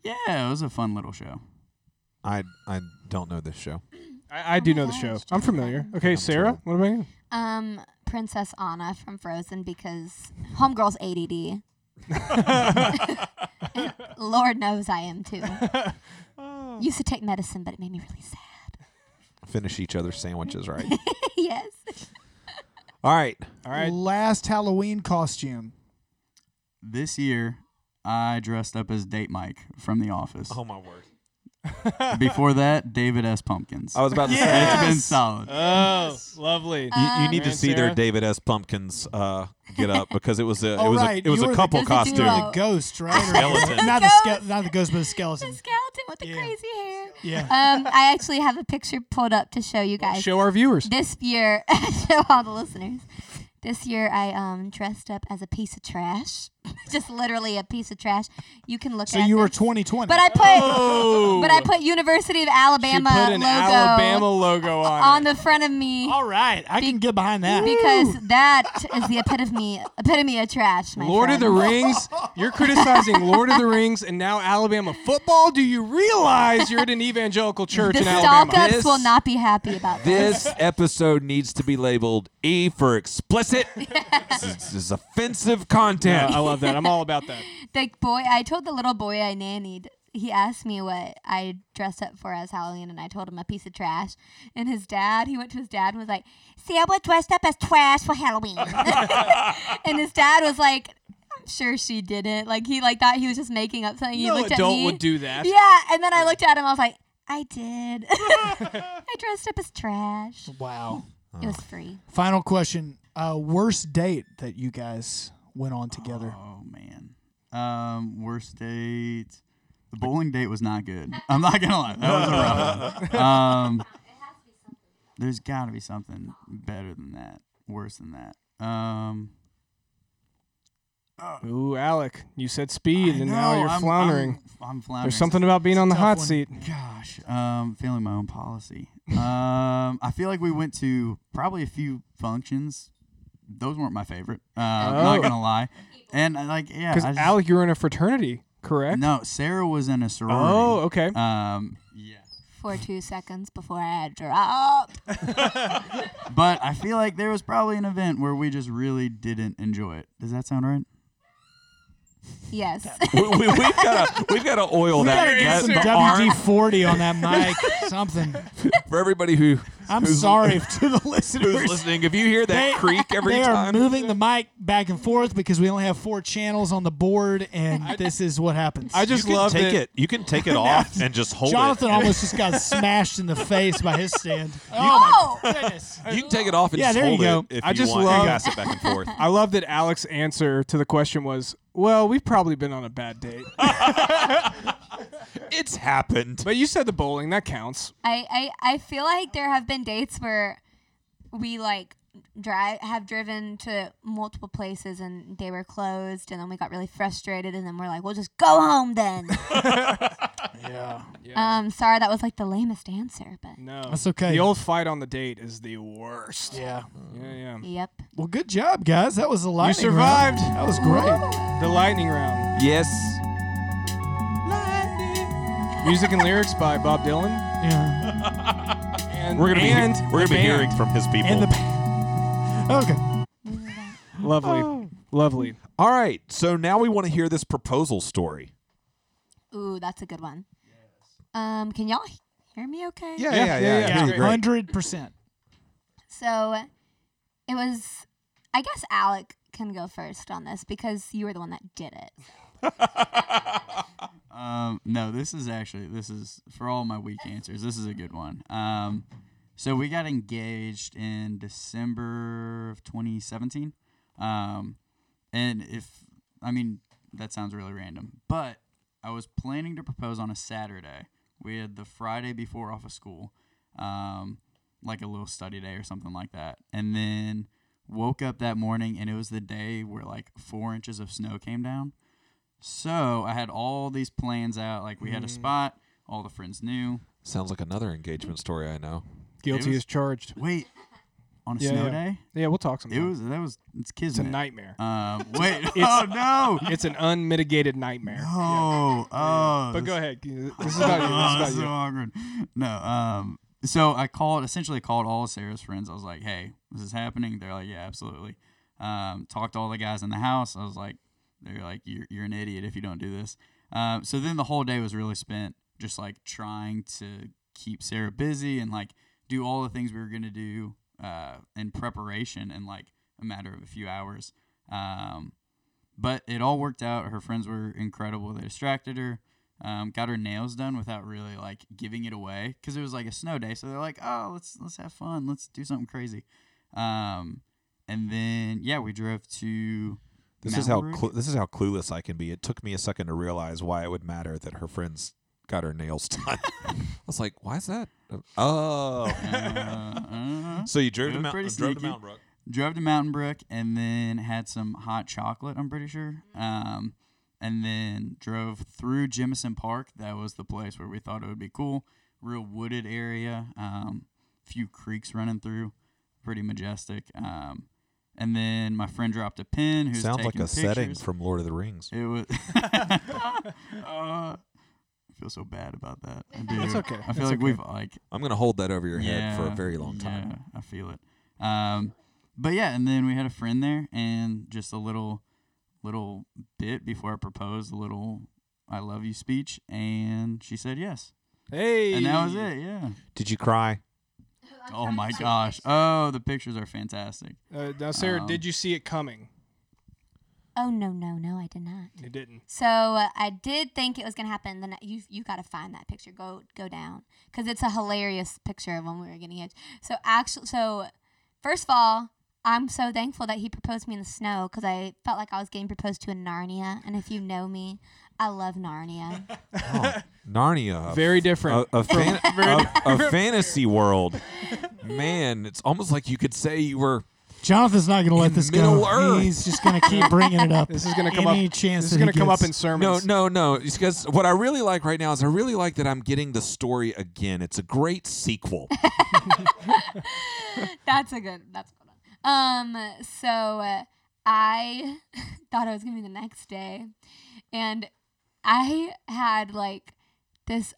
D: Yeah, it was a fun little show.
C: I I don't know this show.
A: I, I
E: Oh
A: do know the show. I'm familiar. Okay, Sarah, what about you?
E: Um, Princess Anna from Frozen because Homegirl's ADD. Lord knows I am too. Used to take medicine, but it made me really sad.
C: Finish each other's sandwiches, right?
E: yes.
C: All right.
A: All right.
B: Last Halloween costume.
D: This year, I dressed up as Date Mike from The Office.
C: Oh my word.
D: Before that, David S. Pumpkins.
C: I was about to
D: It's
C: say.
D: been solid.
A: Oh, lovely.
C: You, you need
A: Um,
C: to see their
A: Sarah?
C: David S. Pumpkins uh, get up because it was a
B: Oh,
C: it was
B: right.
C: a it was
B: You
C: a
B: the-
C: couple
E: There's
C: costume.
E: duo.
B: The ghost, right? Or-
C: Skeleton.
B: not the
E: Ghost.
B: ske- not the ghost, but the
E: The
B: skeleton.
E: skeleton with the
B: Yeah.
E: crazy hair.
B: Yeah.
E: Um, I actually have a picture pulled up to show you guys.
A: Show our viewers.
E: This year, show all the listeners. This year, I um dressed up as a piece of trash, just literally a piece of trash. You can look
B: So
E: at.
B: you were
E: this.
B: 2020.
E: But I put,
A: Oh.
E: but I put University of Alabama
A: she put an
E: logo
A: Alabama logo on,
E: on
A: it.
E: the front of me
B: All right, I can get behind that.
E: because that is the epitome epitome of trash. My
A: Lord of the. Rings. You're criticizing Lord of the Rings and now Alabama football. Do you realize you're at an evangelical church
E: The
A: in Alabama?
E: stalk ups will not be happy about this.
C: This episode needs to be labeled E for explicit. this, is, this is offensive
A: Yeah,
C: content.
A: I love that. I'm all about that.
E: The boy, I told the little boy I nannied. He asked me what I dressed up for as Halloween, and I told him a piece of trash. And his dad, he went to his dad and was like, "See, I was dressed up as trash for Halloween." and his dad was like, "I'm sure she didn't." Like he like thought he was just making up something. He
A: no
E: looked at
A: adult
E: me.
A: would do that.
E: Yeah, and then I looked at him. I was like, "I did. I dressed up as trash.
B: Wow.
E: It was free."
B: Final question. Uh, worst date that you guys went on together?
D: Oh man. Um, worst date. The bowling date was not good. I'm not gonna lie. That was a rough one. Um, there's got to be something better than that. Worse than that. Um,
A: Ooh, Alec, you said speed,
D: I
A: and now
D: know,
A: you're
D: I'm-
A: floundering.
D: I'm, I'm floundering.
A: There's something about being on the
B: tough
A: hot
B: one.
A: seat.
D: Gosh, um, failing my own policy. um, I feel like we went to probably a few functions. Those weren't my favorite. Uh, I'm
A: Oh.
D: not gonna lie. And uh, like, yeah,
A: Because
D: I just-
A: Alec, you were in a fraternity, correct?
D: No, Sarah was in a sorority.
A: Oh, okay.
D: Um, yeah.
E: For two seconds before I dropped.
D: But I feel like there was probably an event where we just really didn't enjoy it. Does that sound right?
E: Yes.
C: we, we, we've got to we've got to oil
B: We
C: that,
B: gotta get
C: that
B: some WD forty on that mic. Something.
C: for everybody who
B: I'm
C: who's-
B: sorry to the listeners
C: who's
B: listeners.
C: listening. If you hear that
B: They-
C: creak every
B: they
C: time,
B: are moving the mic back and forth because we only have four channels on the board, and this is what happens.
A: I just
C: you
A: love
C: take
A: that-
C: it. You can take it off and just hold
B: Jonathan
C: it.
B: Jonathan almost just got smashed in the face by his stand.
E: oh!
B: my oh! goodness.
C: You can take it off and
B: Yeah,
C: just
B: there you
C: hold
B: go.
C: it if
A: I
C: you
A: just
C: want.
A: love-
C: and pass it back and forth.
A: I love that Alec's answer to the question was, "Well, we've probably been on a bad date."
C: it's happened.
A: but you said the bowling, that counts.
E: I, I, I feel like there have been dates where we like drive have driven to multiple places and they were closed and then we got really frustrated and then we're like we'll just go home then
B: Yeah.
E: um sorry that was like the lamest answer but
A: No,
B: That's okay.
A: The old fight on the date is the worst.
B: Yeah.
A: yeah, yeah.
E: yep
B: Well, good job, guys. That was a lightning.
A: You survived.
B: round. That was great.
A: The lightning round.
C: Yes.
A: Music and lyrics by Bob Dylan.
B: Yeah.
A: And
C: We're gonna be we're gonna
A: the
C: be hearing from his people.
B: And the. Okay.
A: Lovely, lovely.
C: All right. So now we want to hear this proposal story.
E: ooh that's a good one um can y'all he- hear me okay
C: Yeah,
A: Yeah,
C: yeah, yeah.
A: yeah,
C: yeah,
A: yeah.
B: Hundred percent.
E: so it was i guess alec can go first on this because you were the one that did it
D: Um, no, this is actually this is for all my weak answers. This is a good one. Um, so we got engaged in December of 2017. Um, and if I mean that sounds really random, but I was planning to propose on a Saturday. We had the Friday before off of school, um, like a little study day or something like that, and then woke up that morning and it was the day where like four inches of snow came down. So I had all these plans out. Like we had a spot, all the friends knew.
C: Sounds like another engagement story I know.
A: Guilty
D: was-
A: as charged.
D: Wait, on a
A: Yeah,
D: snow
A: yeah.
D: day?
A: Yeah, we'll talk
D: some.
A: It
D: was that was it's kids.
A: it's a nightmare.
D: Um, wait, oh no,
A: It's an unmitigated nightmare.
D: Oh, oh.
A: But go ahead. This is about you.
D: Oh,
A: This is
D: so
A: about
D: awkward. No, um, so I called, essentially called all of Sarah's friends. I was like, "Hey, this is happening." They're like, "Yeah, absolutely." Um, talked to all the guys in the house. I was like, "They're like, you're you're an idiot if you don't do this." Um, so then the whole day was really spent just like trying to keep Sarah busy and like do all the things we were gonna do uh, in preparation in like a matter of a few hours. Um, but it all worked out. Her friends were incredible. They distracted her. Um, got her nails done without really like giving it away because it was like a snow day. So they're like, "Oh, let's let's have fun. Let's do something crazy." Um, and then yeah, we drove to.
C: This is how clu- this is how clueless I can be. It took me a second to realize why it would matter that her friends got her nails done. I was like, "Why is that?" Oh,
D: uh, uh,
C: so you drove to Mount,
D: pretty
C: drove to. Mountain Brook.
D: drove to Mountain Brook and then had some hot chocolate. I'm pretty sure. Um, and then drove through Jemison Park. That was the place where we thought it would be cool. Real wooded area. Um, few creeks running through. Pretty majestic. Um, and then my friend dropped a pin. Who's
C: Sounds like
D: taking
C: a setting from Lord of the Rings.
D: It was. uh, I feel so bad about that. I do.
A: It's okay.
D: I feel
A: It's
D: like
A: okay.
D: we've like
C: I'm gonna hold that over your head for a very long time.
D: Yeah, I feel it. Um, but yeah, and then we had a friend there, and just a little, little bit before I proposed, a little "I love you" speech, and she said yes,
A: Hey.
D: and that was it. Yeah.
C: Did you cry?
D: Oh my gosh. Oh, the pictures are fantastic.
A: Uh, now, Sarah,
D: Um,
A: did you see it coming?
E: Oh no, no, no, I did not.
A: You didn't.
E: So uh, I did think it was gonna happen. Then you you got to find that picture. Go go down because it's a hilarious picture of when we were getting hitched. So actually, so first of all, I'm so thankful that he proposed to me in the snow because I felt like I was getting proposed to in Narnia. And if you know me, I love Narnia.
C: Oh, Narnia.
A: Very
C: f-
A: different.
C: A, a, fan- a, a fantasy world. Man, it's almost like you could say you were.
B: Jonathan's not going to let
C: In
B: this
C: Middle
B: go.
C: Earth.
B: He's just going to keep bringing it up.
A: This is gonna come
B: Any
A: up.
B: Chance
A: This is gonna come up in
C: No,
A: sermons.
C: no, no. It's because what I really like right now is I really like that I'm getting the story again. It's a great sequel.
E: that's a good. That's a good one. Um. So uh, I thought it was gonna be the next day, and I had like this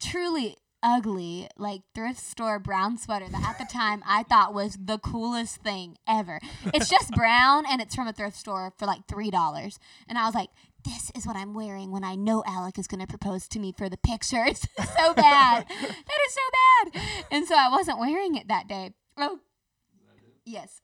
E: truly ugly like thrift store brown sweater that at the time I thought was the coolest thing ever. It's just brown and it's from a thrift store for like three dollars, and I was like. This is what I'm wearing when I know Alec is going to propose to me for the picture. It's so bad. that is so bad. And so I wasn't wearing it that day. Oh, yes.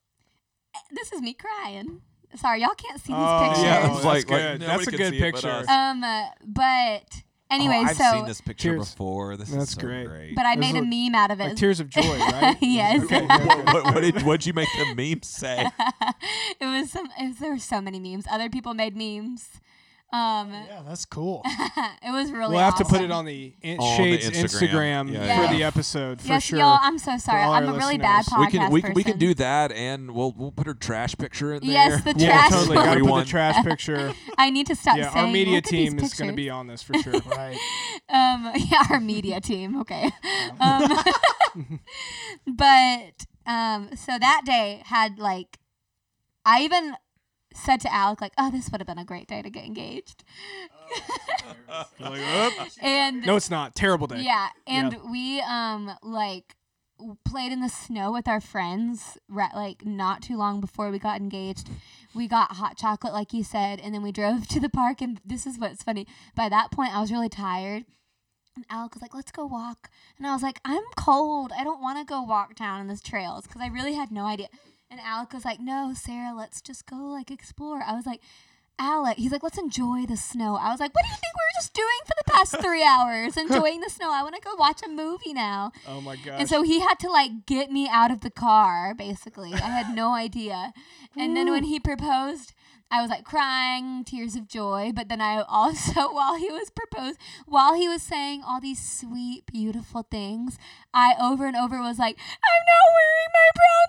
E: This is me crying. Sorry, y'all can't see these
A: Oh,
E: pictures.
A: yeah,
C: I
A: that's
C: like- like,
A: good.
C: nobody
A: that's a good
C: see it but
A: picture.
E: Um, uh, but Oh, anyway,
C: oh, I've
E: so
C: seen this picture
A: Cheers.
C: before. This
A: That's
C: is so
A: great.
C: great.
E: but I
A: This
E: made a
A: is
E: meme out of it.
A: Like tears of joy, right?
E: Yes.
A: Okay, yeah.
C: what, what did what'd you make the meme say?
E: it was some. It was, there were so many memes. Other people made memes. Um,
B: Yeah, that's cool.
E: it was really.
A: We'll have to put it on the in-
C: On the
A: Shades
C: Instagram.
A: Instagram,
C: Yeah,
A: for
E: yeah.
A: the episode for
E: yes,
A: sure.
E: y'all. I'm so sorry. I'm
A: our
E: a really bad
A: listeners.
E: podcast
C: we can we can we can do that, and we'll we'll put her trash picture in there.
E: Yes, the
A: yeah,
E: trash
A: totally.
E: one.
A: Got to put the trash picture.
E: I need to stop
A: yeah,
E: saying.
A: our media
E: "Look
A: team is going to be on this for sure.
B: right.
E: Um, yeah, our media team. Okay. Um, but um, so that day had like, I even said to Alec like, "Oh, this would have been a great day to get engaged."
A: Like,
E: and
A: No, it's not. Terrible day.
E: yeah, and
A: Yeah.
E: we um like played in the snow with our friends right like not too long before we got engaged. We got hot chocolate like you said and then we drove to the park and this is what's funny. By that point I was really tired. And Alec was like, "Let's go walk." And I was like, "I'm cold. I don't want to go walk down in this trails because I really had no idea." And Alec was like, "No, Sarah, let's just go like explore." I was like, Alec, he's like, let's enjoy the snow. I was like, what do you think we were just doing for the past three hours? Enjoying the snow. I want to go watch a movie now.
A: Oh my god!
E: And so he had to like get me out of the car, basically. I had no idea. And then when he proposed, I was like crying, tears of joy. But then I also, while he was proposed, while he was saying all these sweet, beautiful things, I over and over was like, I'm not wearing my brown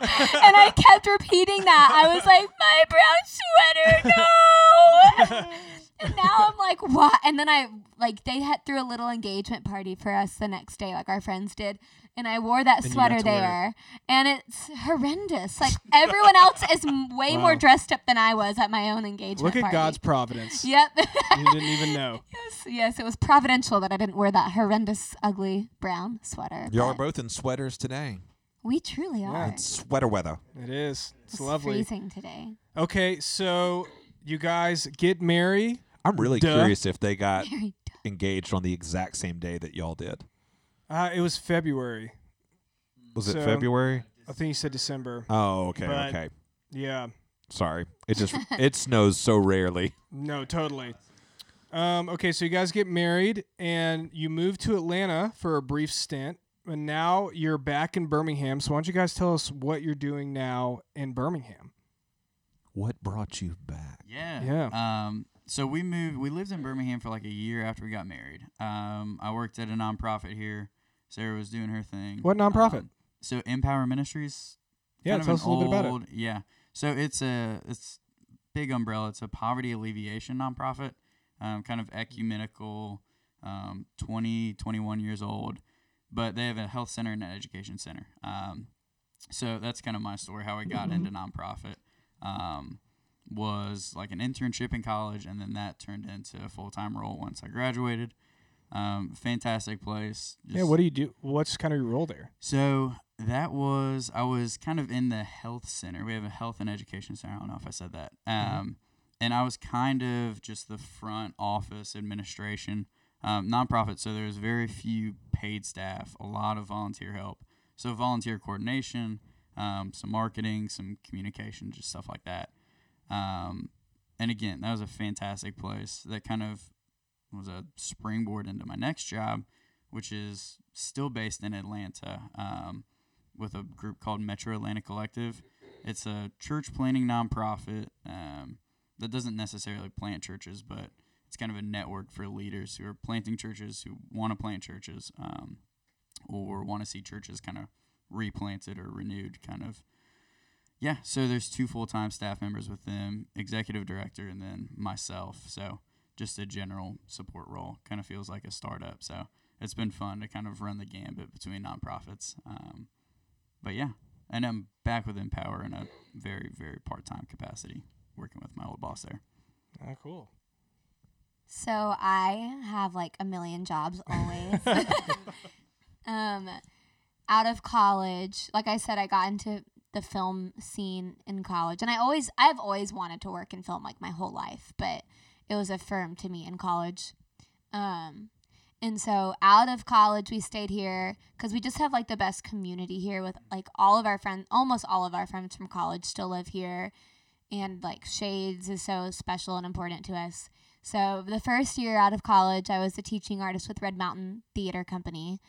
E: sweater. and I kept repeating that. I was like, my brown sweater, no. And now I'm like, what? And then I like they had threw a little engagement party for us the next day, like our friends did. And I wore that
A: And
E: sweater
A: to wear it.
E: there, and it's horrendous. Like everyone else is m- way more dressed up than I was at my own engagement.
A: Look at
E: party.
A: God's providence.
E: Yep.
A: You didn't even know.
E: yes, yes, it was providential that I didn't wear that horrendous, ugly brown sweater.
C: Y'all are both in sweaters today.
E: We truly are.
C: It's sweater weather.
A: It is. It's,
E: It's
A: lovely.
E: freezing today.
A: Okay, so you guys get married.
C: I'm really
A: Duh.
C: curious if they got engaged on the exact same day that y'all did.
A: Uh, it was February.
C: Was it February?
A: I think you said December.
C: Oh, okay,
A: But-
C: okay.
A: Yeah.
C: Sorry. It just it snows so rarely.
A: No, totally. Um, okay, so you guys get married and you move to Atlanta for a brief stint, and now you're back in Birmingham. So why don't you guys tell us what you're doing now in Birmingham?
C: What brought you back?
D: Yeah.
A: Yeah.
D: Um, so we moved. We lived in Birmingham for like a year after we got married. Um, I worked at a nonprofit here. Sarah was doing her thing.
A: What nonprofit?
D: Um, so Empower Ministries.
A: Yeah, tell us a little bit about it.
D: Yeah. So it's a it's big umbrella. It's a poverty alleviation nonprofit. Um, kind of ecumenical. Um, 20, 21 years old, but they have a health center and an education center. Um, so that's kind of my story. How I got into nonprofit. Um, was like an internship in college, and then that turned into a full time role once I graduated. Um, fantastic place.
A: yeah, what do you do? What's kind of your role there?
D: so that was I was kind of in the health center. We have a health and education center. I don't know if I said that. Um, and I was kind of just the front office administration, um, nonprofit. So there was very few paid staff, a lot of volunteer help. So volunteer coordination, um, some marketing, some communication, just stuff like that. Um, and again, that was a fantastic place. That kind of was a springboard into my next job, which is still based in Atlanta um, with a group called Metro Atlanta Collective. It's a church planting nonprofit um, that doesn't necessarily plant churches, but it's kind of a network for leaders who are planting churches, who want to plant churches, um, or want to see churches kind of replanted or renewed, kind of. Yeah, so there's two full time staff members with them, executive director, and then myself. So just a general support role. Kind of feels like a startup. So it's been fun to kind of run the gambit between nonprofits. Um, but yeah, and I'm back with Empower in a very, very part time capacity, working with my old boss there.
A: Ah, cool.
E: So I have like a million jobs always. um, out of college, like I said, I got into the film scene in college, and I always, I've always wanted to work in film like my whole life, but it was affirmed to me in college. Um, and so out of college, we stayed here because we just have like the best community here with like all of our friends, almost all of our friends from college still live here. And like Shades is so special and important to us. So the first year out of college, I was a teaching artist with Red Mountain Theater Company,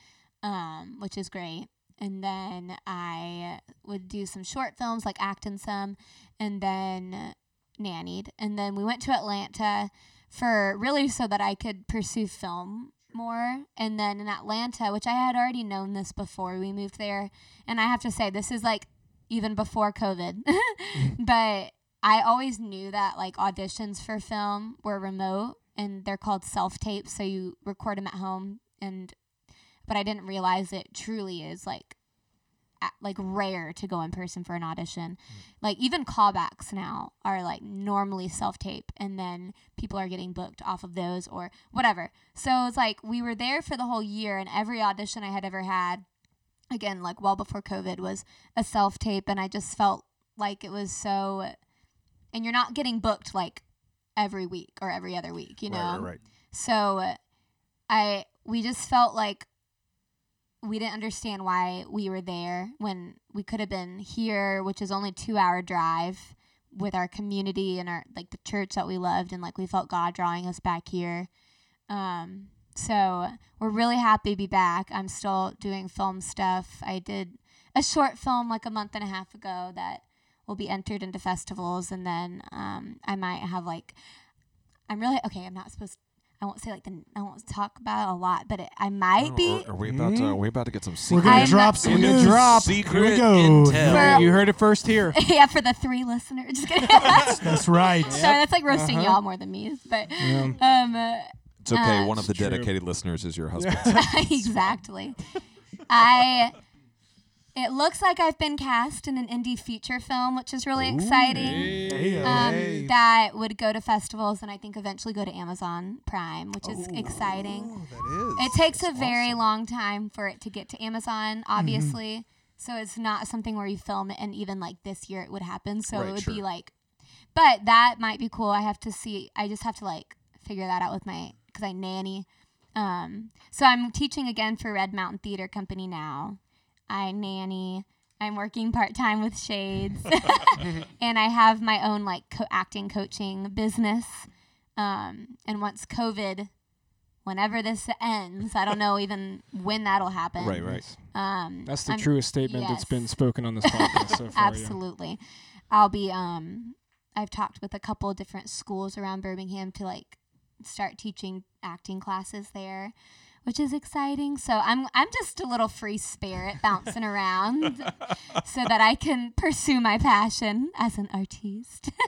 E: um, which is great. And then I would do some short films, like act in some, and then nannied. And then we went to Atlanta for really so that I could pursue film more. And then in Atlanta, which I had already known this before we moved there, and I have to say this is like even before COVID, mm-hmm. but I always knew that like auditions for film were remote and they're called self tapes, so you record them at home. And but I didn't realize it truly is like like rare to go in person for an audition. Mm. Like even callbacks now are like normally self tape, and then people are getting booked off of those or whatever. So it's like we were there for the whole year, and every audition I had ever had, again like well before COVID, was a self tape, and I just felt like it was so. And you're not getting booked like every week or every other week, you know.
C: Right, right, right.
E: So I we just felt like we didn't understand why we were there when we could have been here, which is only 2-hour drive with our community and our like the church that we loved and like we felt God drawing us back here. Um, so we're really happy to be back. I'm still doing film stuff. I did a short film like a month and a half ago that will be entered into festivals, and then um, I might have like I'm really okay. I'm not supposed. I won't say like the. I won't talk about it a lot, but it, I might be.
C: Are, are we about to? Are we about to get some
B: We're gonna
E: I'm
B: drop some
A: We're
B: news.
A: drop.
C: secret
B: Here we go.
C: intel.
E: For-
A: You heard it first here.
E: yeah, for the three listeners. Just kidding.
B: That's right.
E: Sorry, that's like roasting
A: Uh-huh.
E: y'all more than me. But
A: Yeah.
E: um, uh,
C: It's okay.
E: Uh,
C: One of the
A: true.
C: dedicated listeners is your husband.
E: exactly. I. It looks like I've been cast in an indie feature film, which is really exciting.
B: Hey,
E: Um,
B: hey.
E: That would go to festivals and I think eventually go to Amazon Prime, which is exciting.
C: Oh, that is.
E: It takes a very long time for it to get to Amazon,
C: Mm-hmm.
E: obviously. So it's not something where you film it and even like this year it would happen. So
C: Right,
E: it would
C: sure.
E: be like, but that might be cool. I have to see. I just have to like figure that out with my because I nanny. Um, so I'm teaching again for Red Mountain Theater Company now. I nanny. I'm working part time with Shades, and I have my own like co- acting coaching business. Um, and once COVID, whenever this ends, I don't know even when that'll happen.
C: Right, right.
E: Um,
A: That's the
E: I'm-
A: truest statement that's been spoken on this podcast so far. yeah.
E: Absolutely. I'll be um I've talked with a couple of different schools around Birmingham to like start teaching acting classes there, which is exciting. So I'm I'm just a little free spirit bouncing around so that I can pursue my passion as an artiste.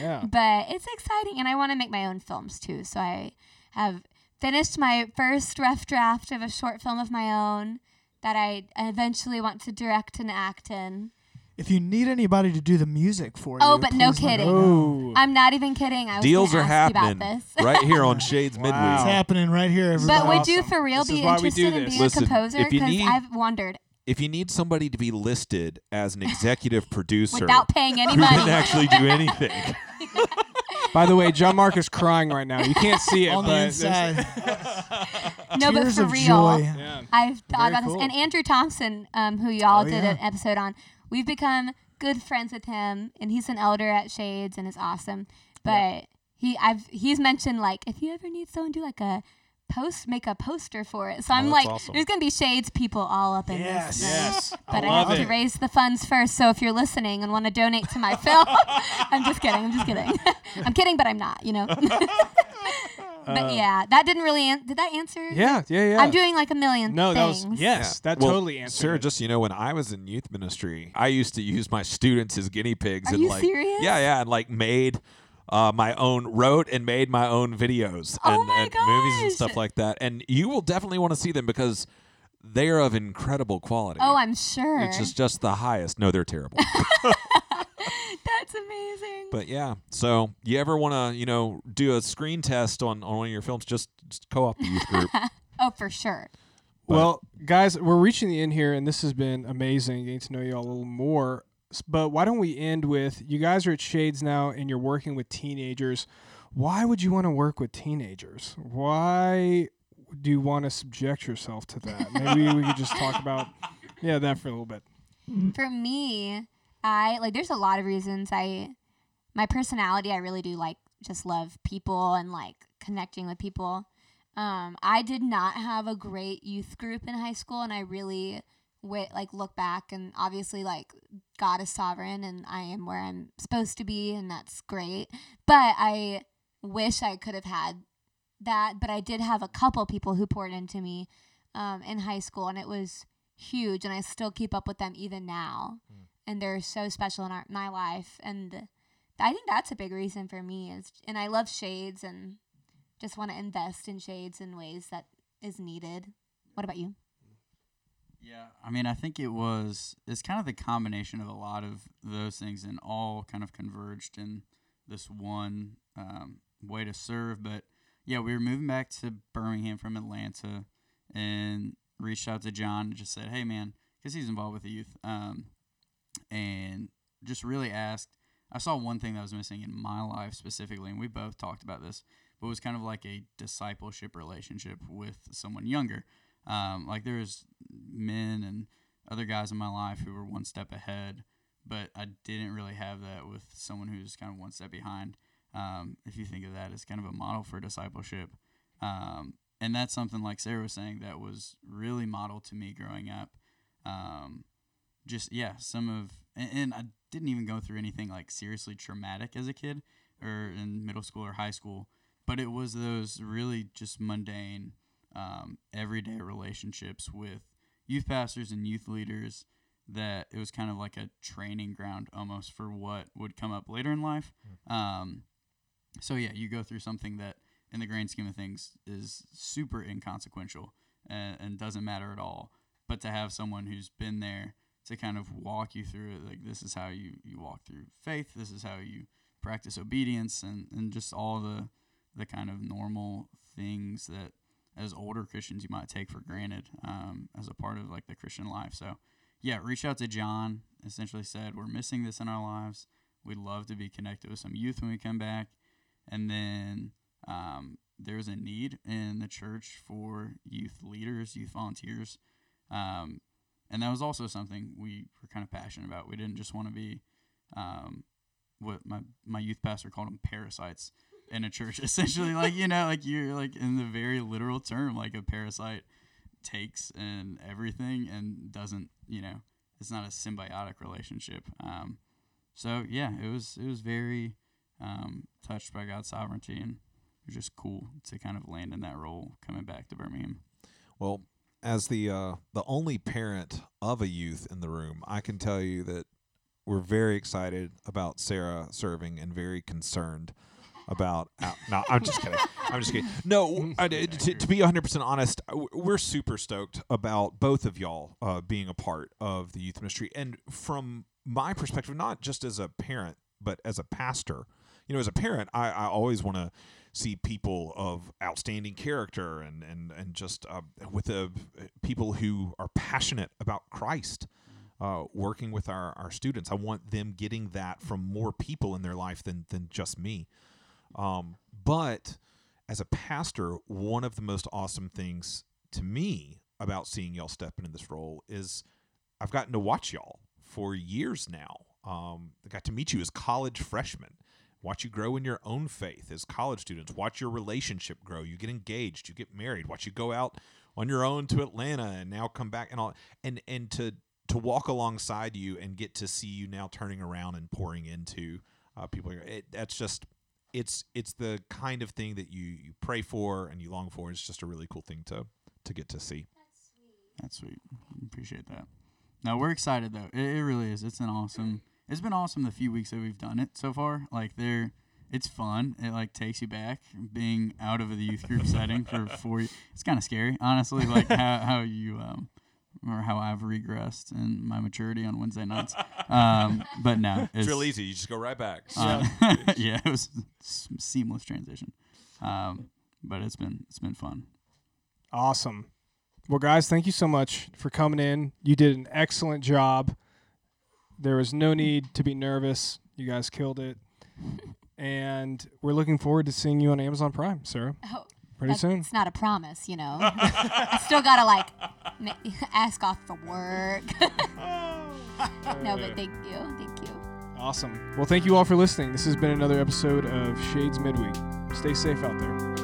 A: Yeah.
E: but it's exciting and I want to make my own films too. So I have finished my first rough draft of a short film of my own that I eventually want to direct and act in.
B: If you need anybody to do the music for
E: Oh,
B: you, Oh,
E: but no kidding.
B: me.
A: Oh.
E: I'm not even kidding. I
C: Deals
E: gonna
C: are
E: ask you
C: happening
E: about this.
C: right here on Shades
A: Wow.
B: It's
C: Midweek.
B: happening right here, everybody.
E: but would you for real
A: This
E: be
A: why we do
E: interested in being
C: Listen,
E: a composer? Because I've wondered
C: If you need somebody to be listed as an executive producer
E: without paying any
C: who
E: money.
C: didn't actually do anything,
A: By the way, John Mark is crying right now. You can't see it,
B: on
A: but
B: the
A: there's-
B: inside?
E: no, but for real.
B: joy.
A: Yeah.
E: I've thought
A: Very
E: about
A: cool.
E: this. And Andrew Thompson, um, who y'all
B: Oh,
E: did
B: yeah.
E: an episode on, we've become good friends with him, and he's an elder at Shades and is awesome. But he, I've he's mentioned like if you ever need someone to do like a post, make a poster for it. So oh,
C: I'm
E: like,
C: awesome.
E: there's gonna be Shades people all up in
B: Yes.
E: this. thing.
A: Yes.
E: But I,
A: love
E: have
A: it.
E: to raise the funds first. So if you're listening and want to donate to my film, I'm just kidding. I'm just kidding. I'm kidding, but I'm not. You know. But yeah, that didn't really. An- did that answer?
A: Uh, Yeah, yeah, yeah.
E: I'm doing like a million
A: No, that was
E: things.
A: yes. That
C: Well,
A: totally answered.
C: Sarah,
A: it.
C: just you know, when I was in youth ministry, I used to use my students as guinea pigs
E: Are
C: and
E: you
C: like
E: serious?
C: yeah, yeah, and like made uh, my own wrote and made my own videos
E: Oh
C: and,
E: my
C: and movies and
E: gosh.
C: stuff like that. And you will definitely want to see them because they are of incredible quality.
E: Oh, I'm sure.
C: it's just just the highest. No, they're terrible.
E: That's amazing.
C: but yeah, so you ever want to you know do a screen test on on one of your films? Just, just co-op the youth group.
E: oh, for sure.
A: Well, guys, we're reaching the end here, and this has been amazing getting to know you all a little more. But why don't we end with you guys are at Shades now, and you're working with teenagers. Why would you want to work with teenagers? Why do you want to subject yourself to that? Maybe we could just talk about yeah that for a little bit.
E: For me, I like. There's a lot of reasons. I, my personality, I really do like just love people and like connecting with people. Um, I did not have a great youth group in high school, and I really wi- like look back and obviously like God is sovereign, and I am where I'm supposed to be, and that's great. But I wish I could have had that. But I did have a couple people who poured into me um, in high school, and it was huge, and I still keep up with them even now, and they're so special in our, my life, and I think that's a big reason for me is, and I love shades and just want to invest in shades in ways that is needed. What about you?
D: Yeah, I mean, I think it was it's kind of the combination of a lot of those things and all kind of converged in this one um, way to serve. But yeah, we were moving back to Birmingham from Atlanta and reached out to John and just said, "Hey, man," because he's involved with the youth, um, and just really asked. I saw one thing that was missing in my life specifically, and we both talked about this, but it was kind of like a discipleship relationship with someone younger. Um, like there's men and other guys in my life who were one step ahead, but I didn't really have that with someone who's kind of one step behind. Um, if you think of that as kind of a model for discipleship, um, and that's something like Sarah was saying that was really modeled to me growing up. Um, just yeah, some of and, and I didn't even go through anything like seriously traumatic as a kid or in middle school or high school, but it was those really just mundane, um, everyday relationships with youth pastors and youth leaders that it was kind of like a training ground almost for what would come up later in life. Um, so yeah, you go through something that, in the grand scheme of things, is super inconsequential and, and doesn't matter at all. But to have someone who's been there to kind of walk you through it, like this is how you you walk through faith, this is how you practice obedience, and and just all the the kind of normal things that as older Christians you might take for granted um, as a part of like the Christian life. So yeah, reach out to John. Essentially said we're missing this in our lives. We'd love to be connected with some youth when we come back and then um, there's a need in the church for youth leaders, youth volunteers, um, and that was also something we were kind of passionate about. We didn't just want to be um, what my my youth pastor called them parasites in a church. Essentially, like you know, like you're like in the very literal term, like a parasite takes and everything and doesn't, you know, it's not a symbiotic relationship. Um, so yeah, it was it was very um, touched by God's sovereignty, and it was just cool to kind of land in that role coming back to Birmingham.
C: Well, as the uh, the only parent of a youth in the room, I can tell you that we're very excited about Sarah serving and very concerned about. Uh, no, I'm just kidding. I'm just kidding. No, I, to, to be 100 percent honest, we're super stoked about both of y'all uh, being a part of the youth ministry, and from my perspective, not just as a parent, but as a pastor you know, as a parent, I, I always want to see people of outstanding character and and and just uh, with the people who are passionate about Christ. Uh, working with our, our students, I want them getting that from more people in their life than than just me. Um, but as a pastor, one of the most awesome things to me about seeing y'all step into this role is I've gotten to watch y'all for years now. Um, I got to meet you as college freshmen watch you grow in your own faith as college students. Watch your relationship grow. You get engaged. You get married. Watch you go out on your own to atlanta and now come back and all and and to to walk alongside you and get to see you now turning around and pouring into uh, people. It, that's just it's it's the kind of thing that you you pray for and you long for. It's just a really cool thing to to get to see.
D: That's sweet. Appreciate that. No we're excited though. It, it really is. It's an awesome it's been awesome the few weeks that we've done it so far. Like they're it's fun. It like takes you back being out of the youth group setting for four. It's kind of scary, honestly. Like how how you um or how I've regressed in my maturity on Wednesday nights. Um, but no,
C: it's, it's real easy. You just go right back.
D: Uh, yeah, it was seamless transition. Um, but it's been it's been fun.
A: Awesome. Well, guys, thank you so much for coming in. You did an excellent job. There was no need to be nervous. You guys killed it. and we're looking forward to seeing you on Amazon Prime, Sarah. Oh, pretty soon.
E: It's not a promise, you know. I still gotta like ask off for work. no, but thank you, thank you.
A: Awesome. Well, thank you all for listening. This has been another episode of Shades Midweek. Stay safe out there.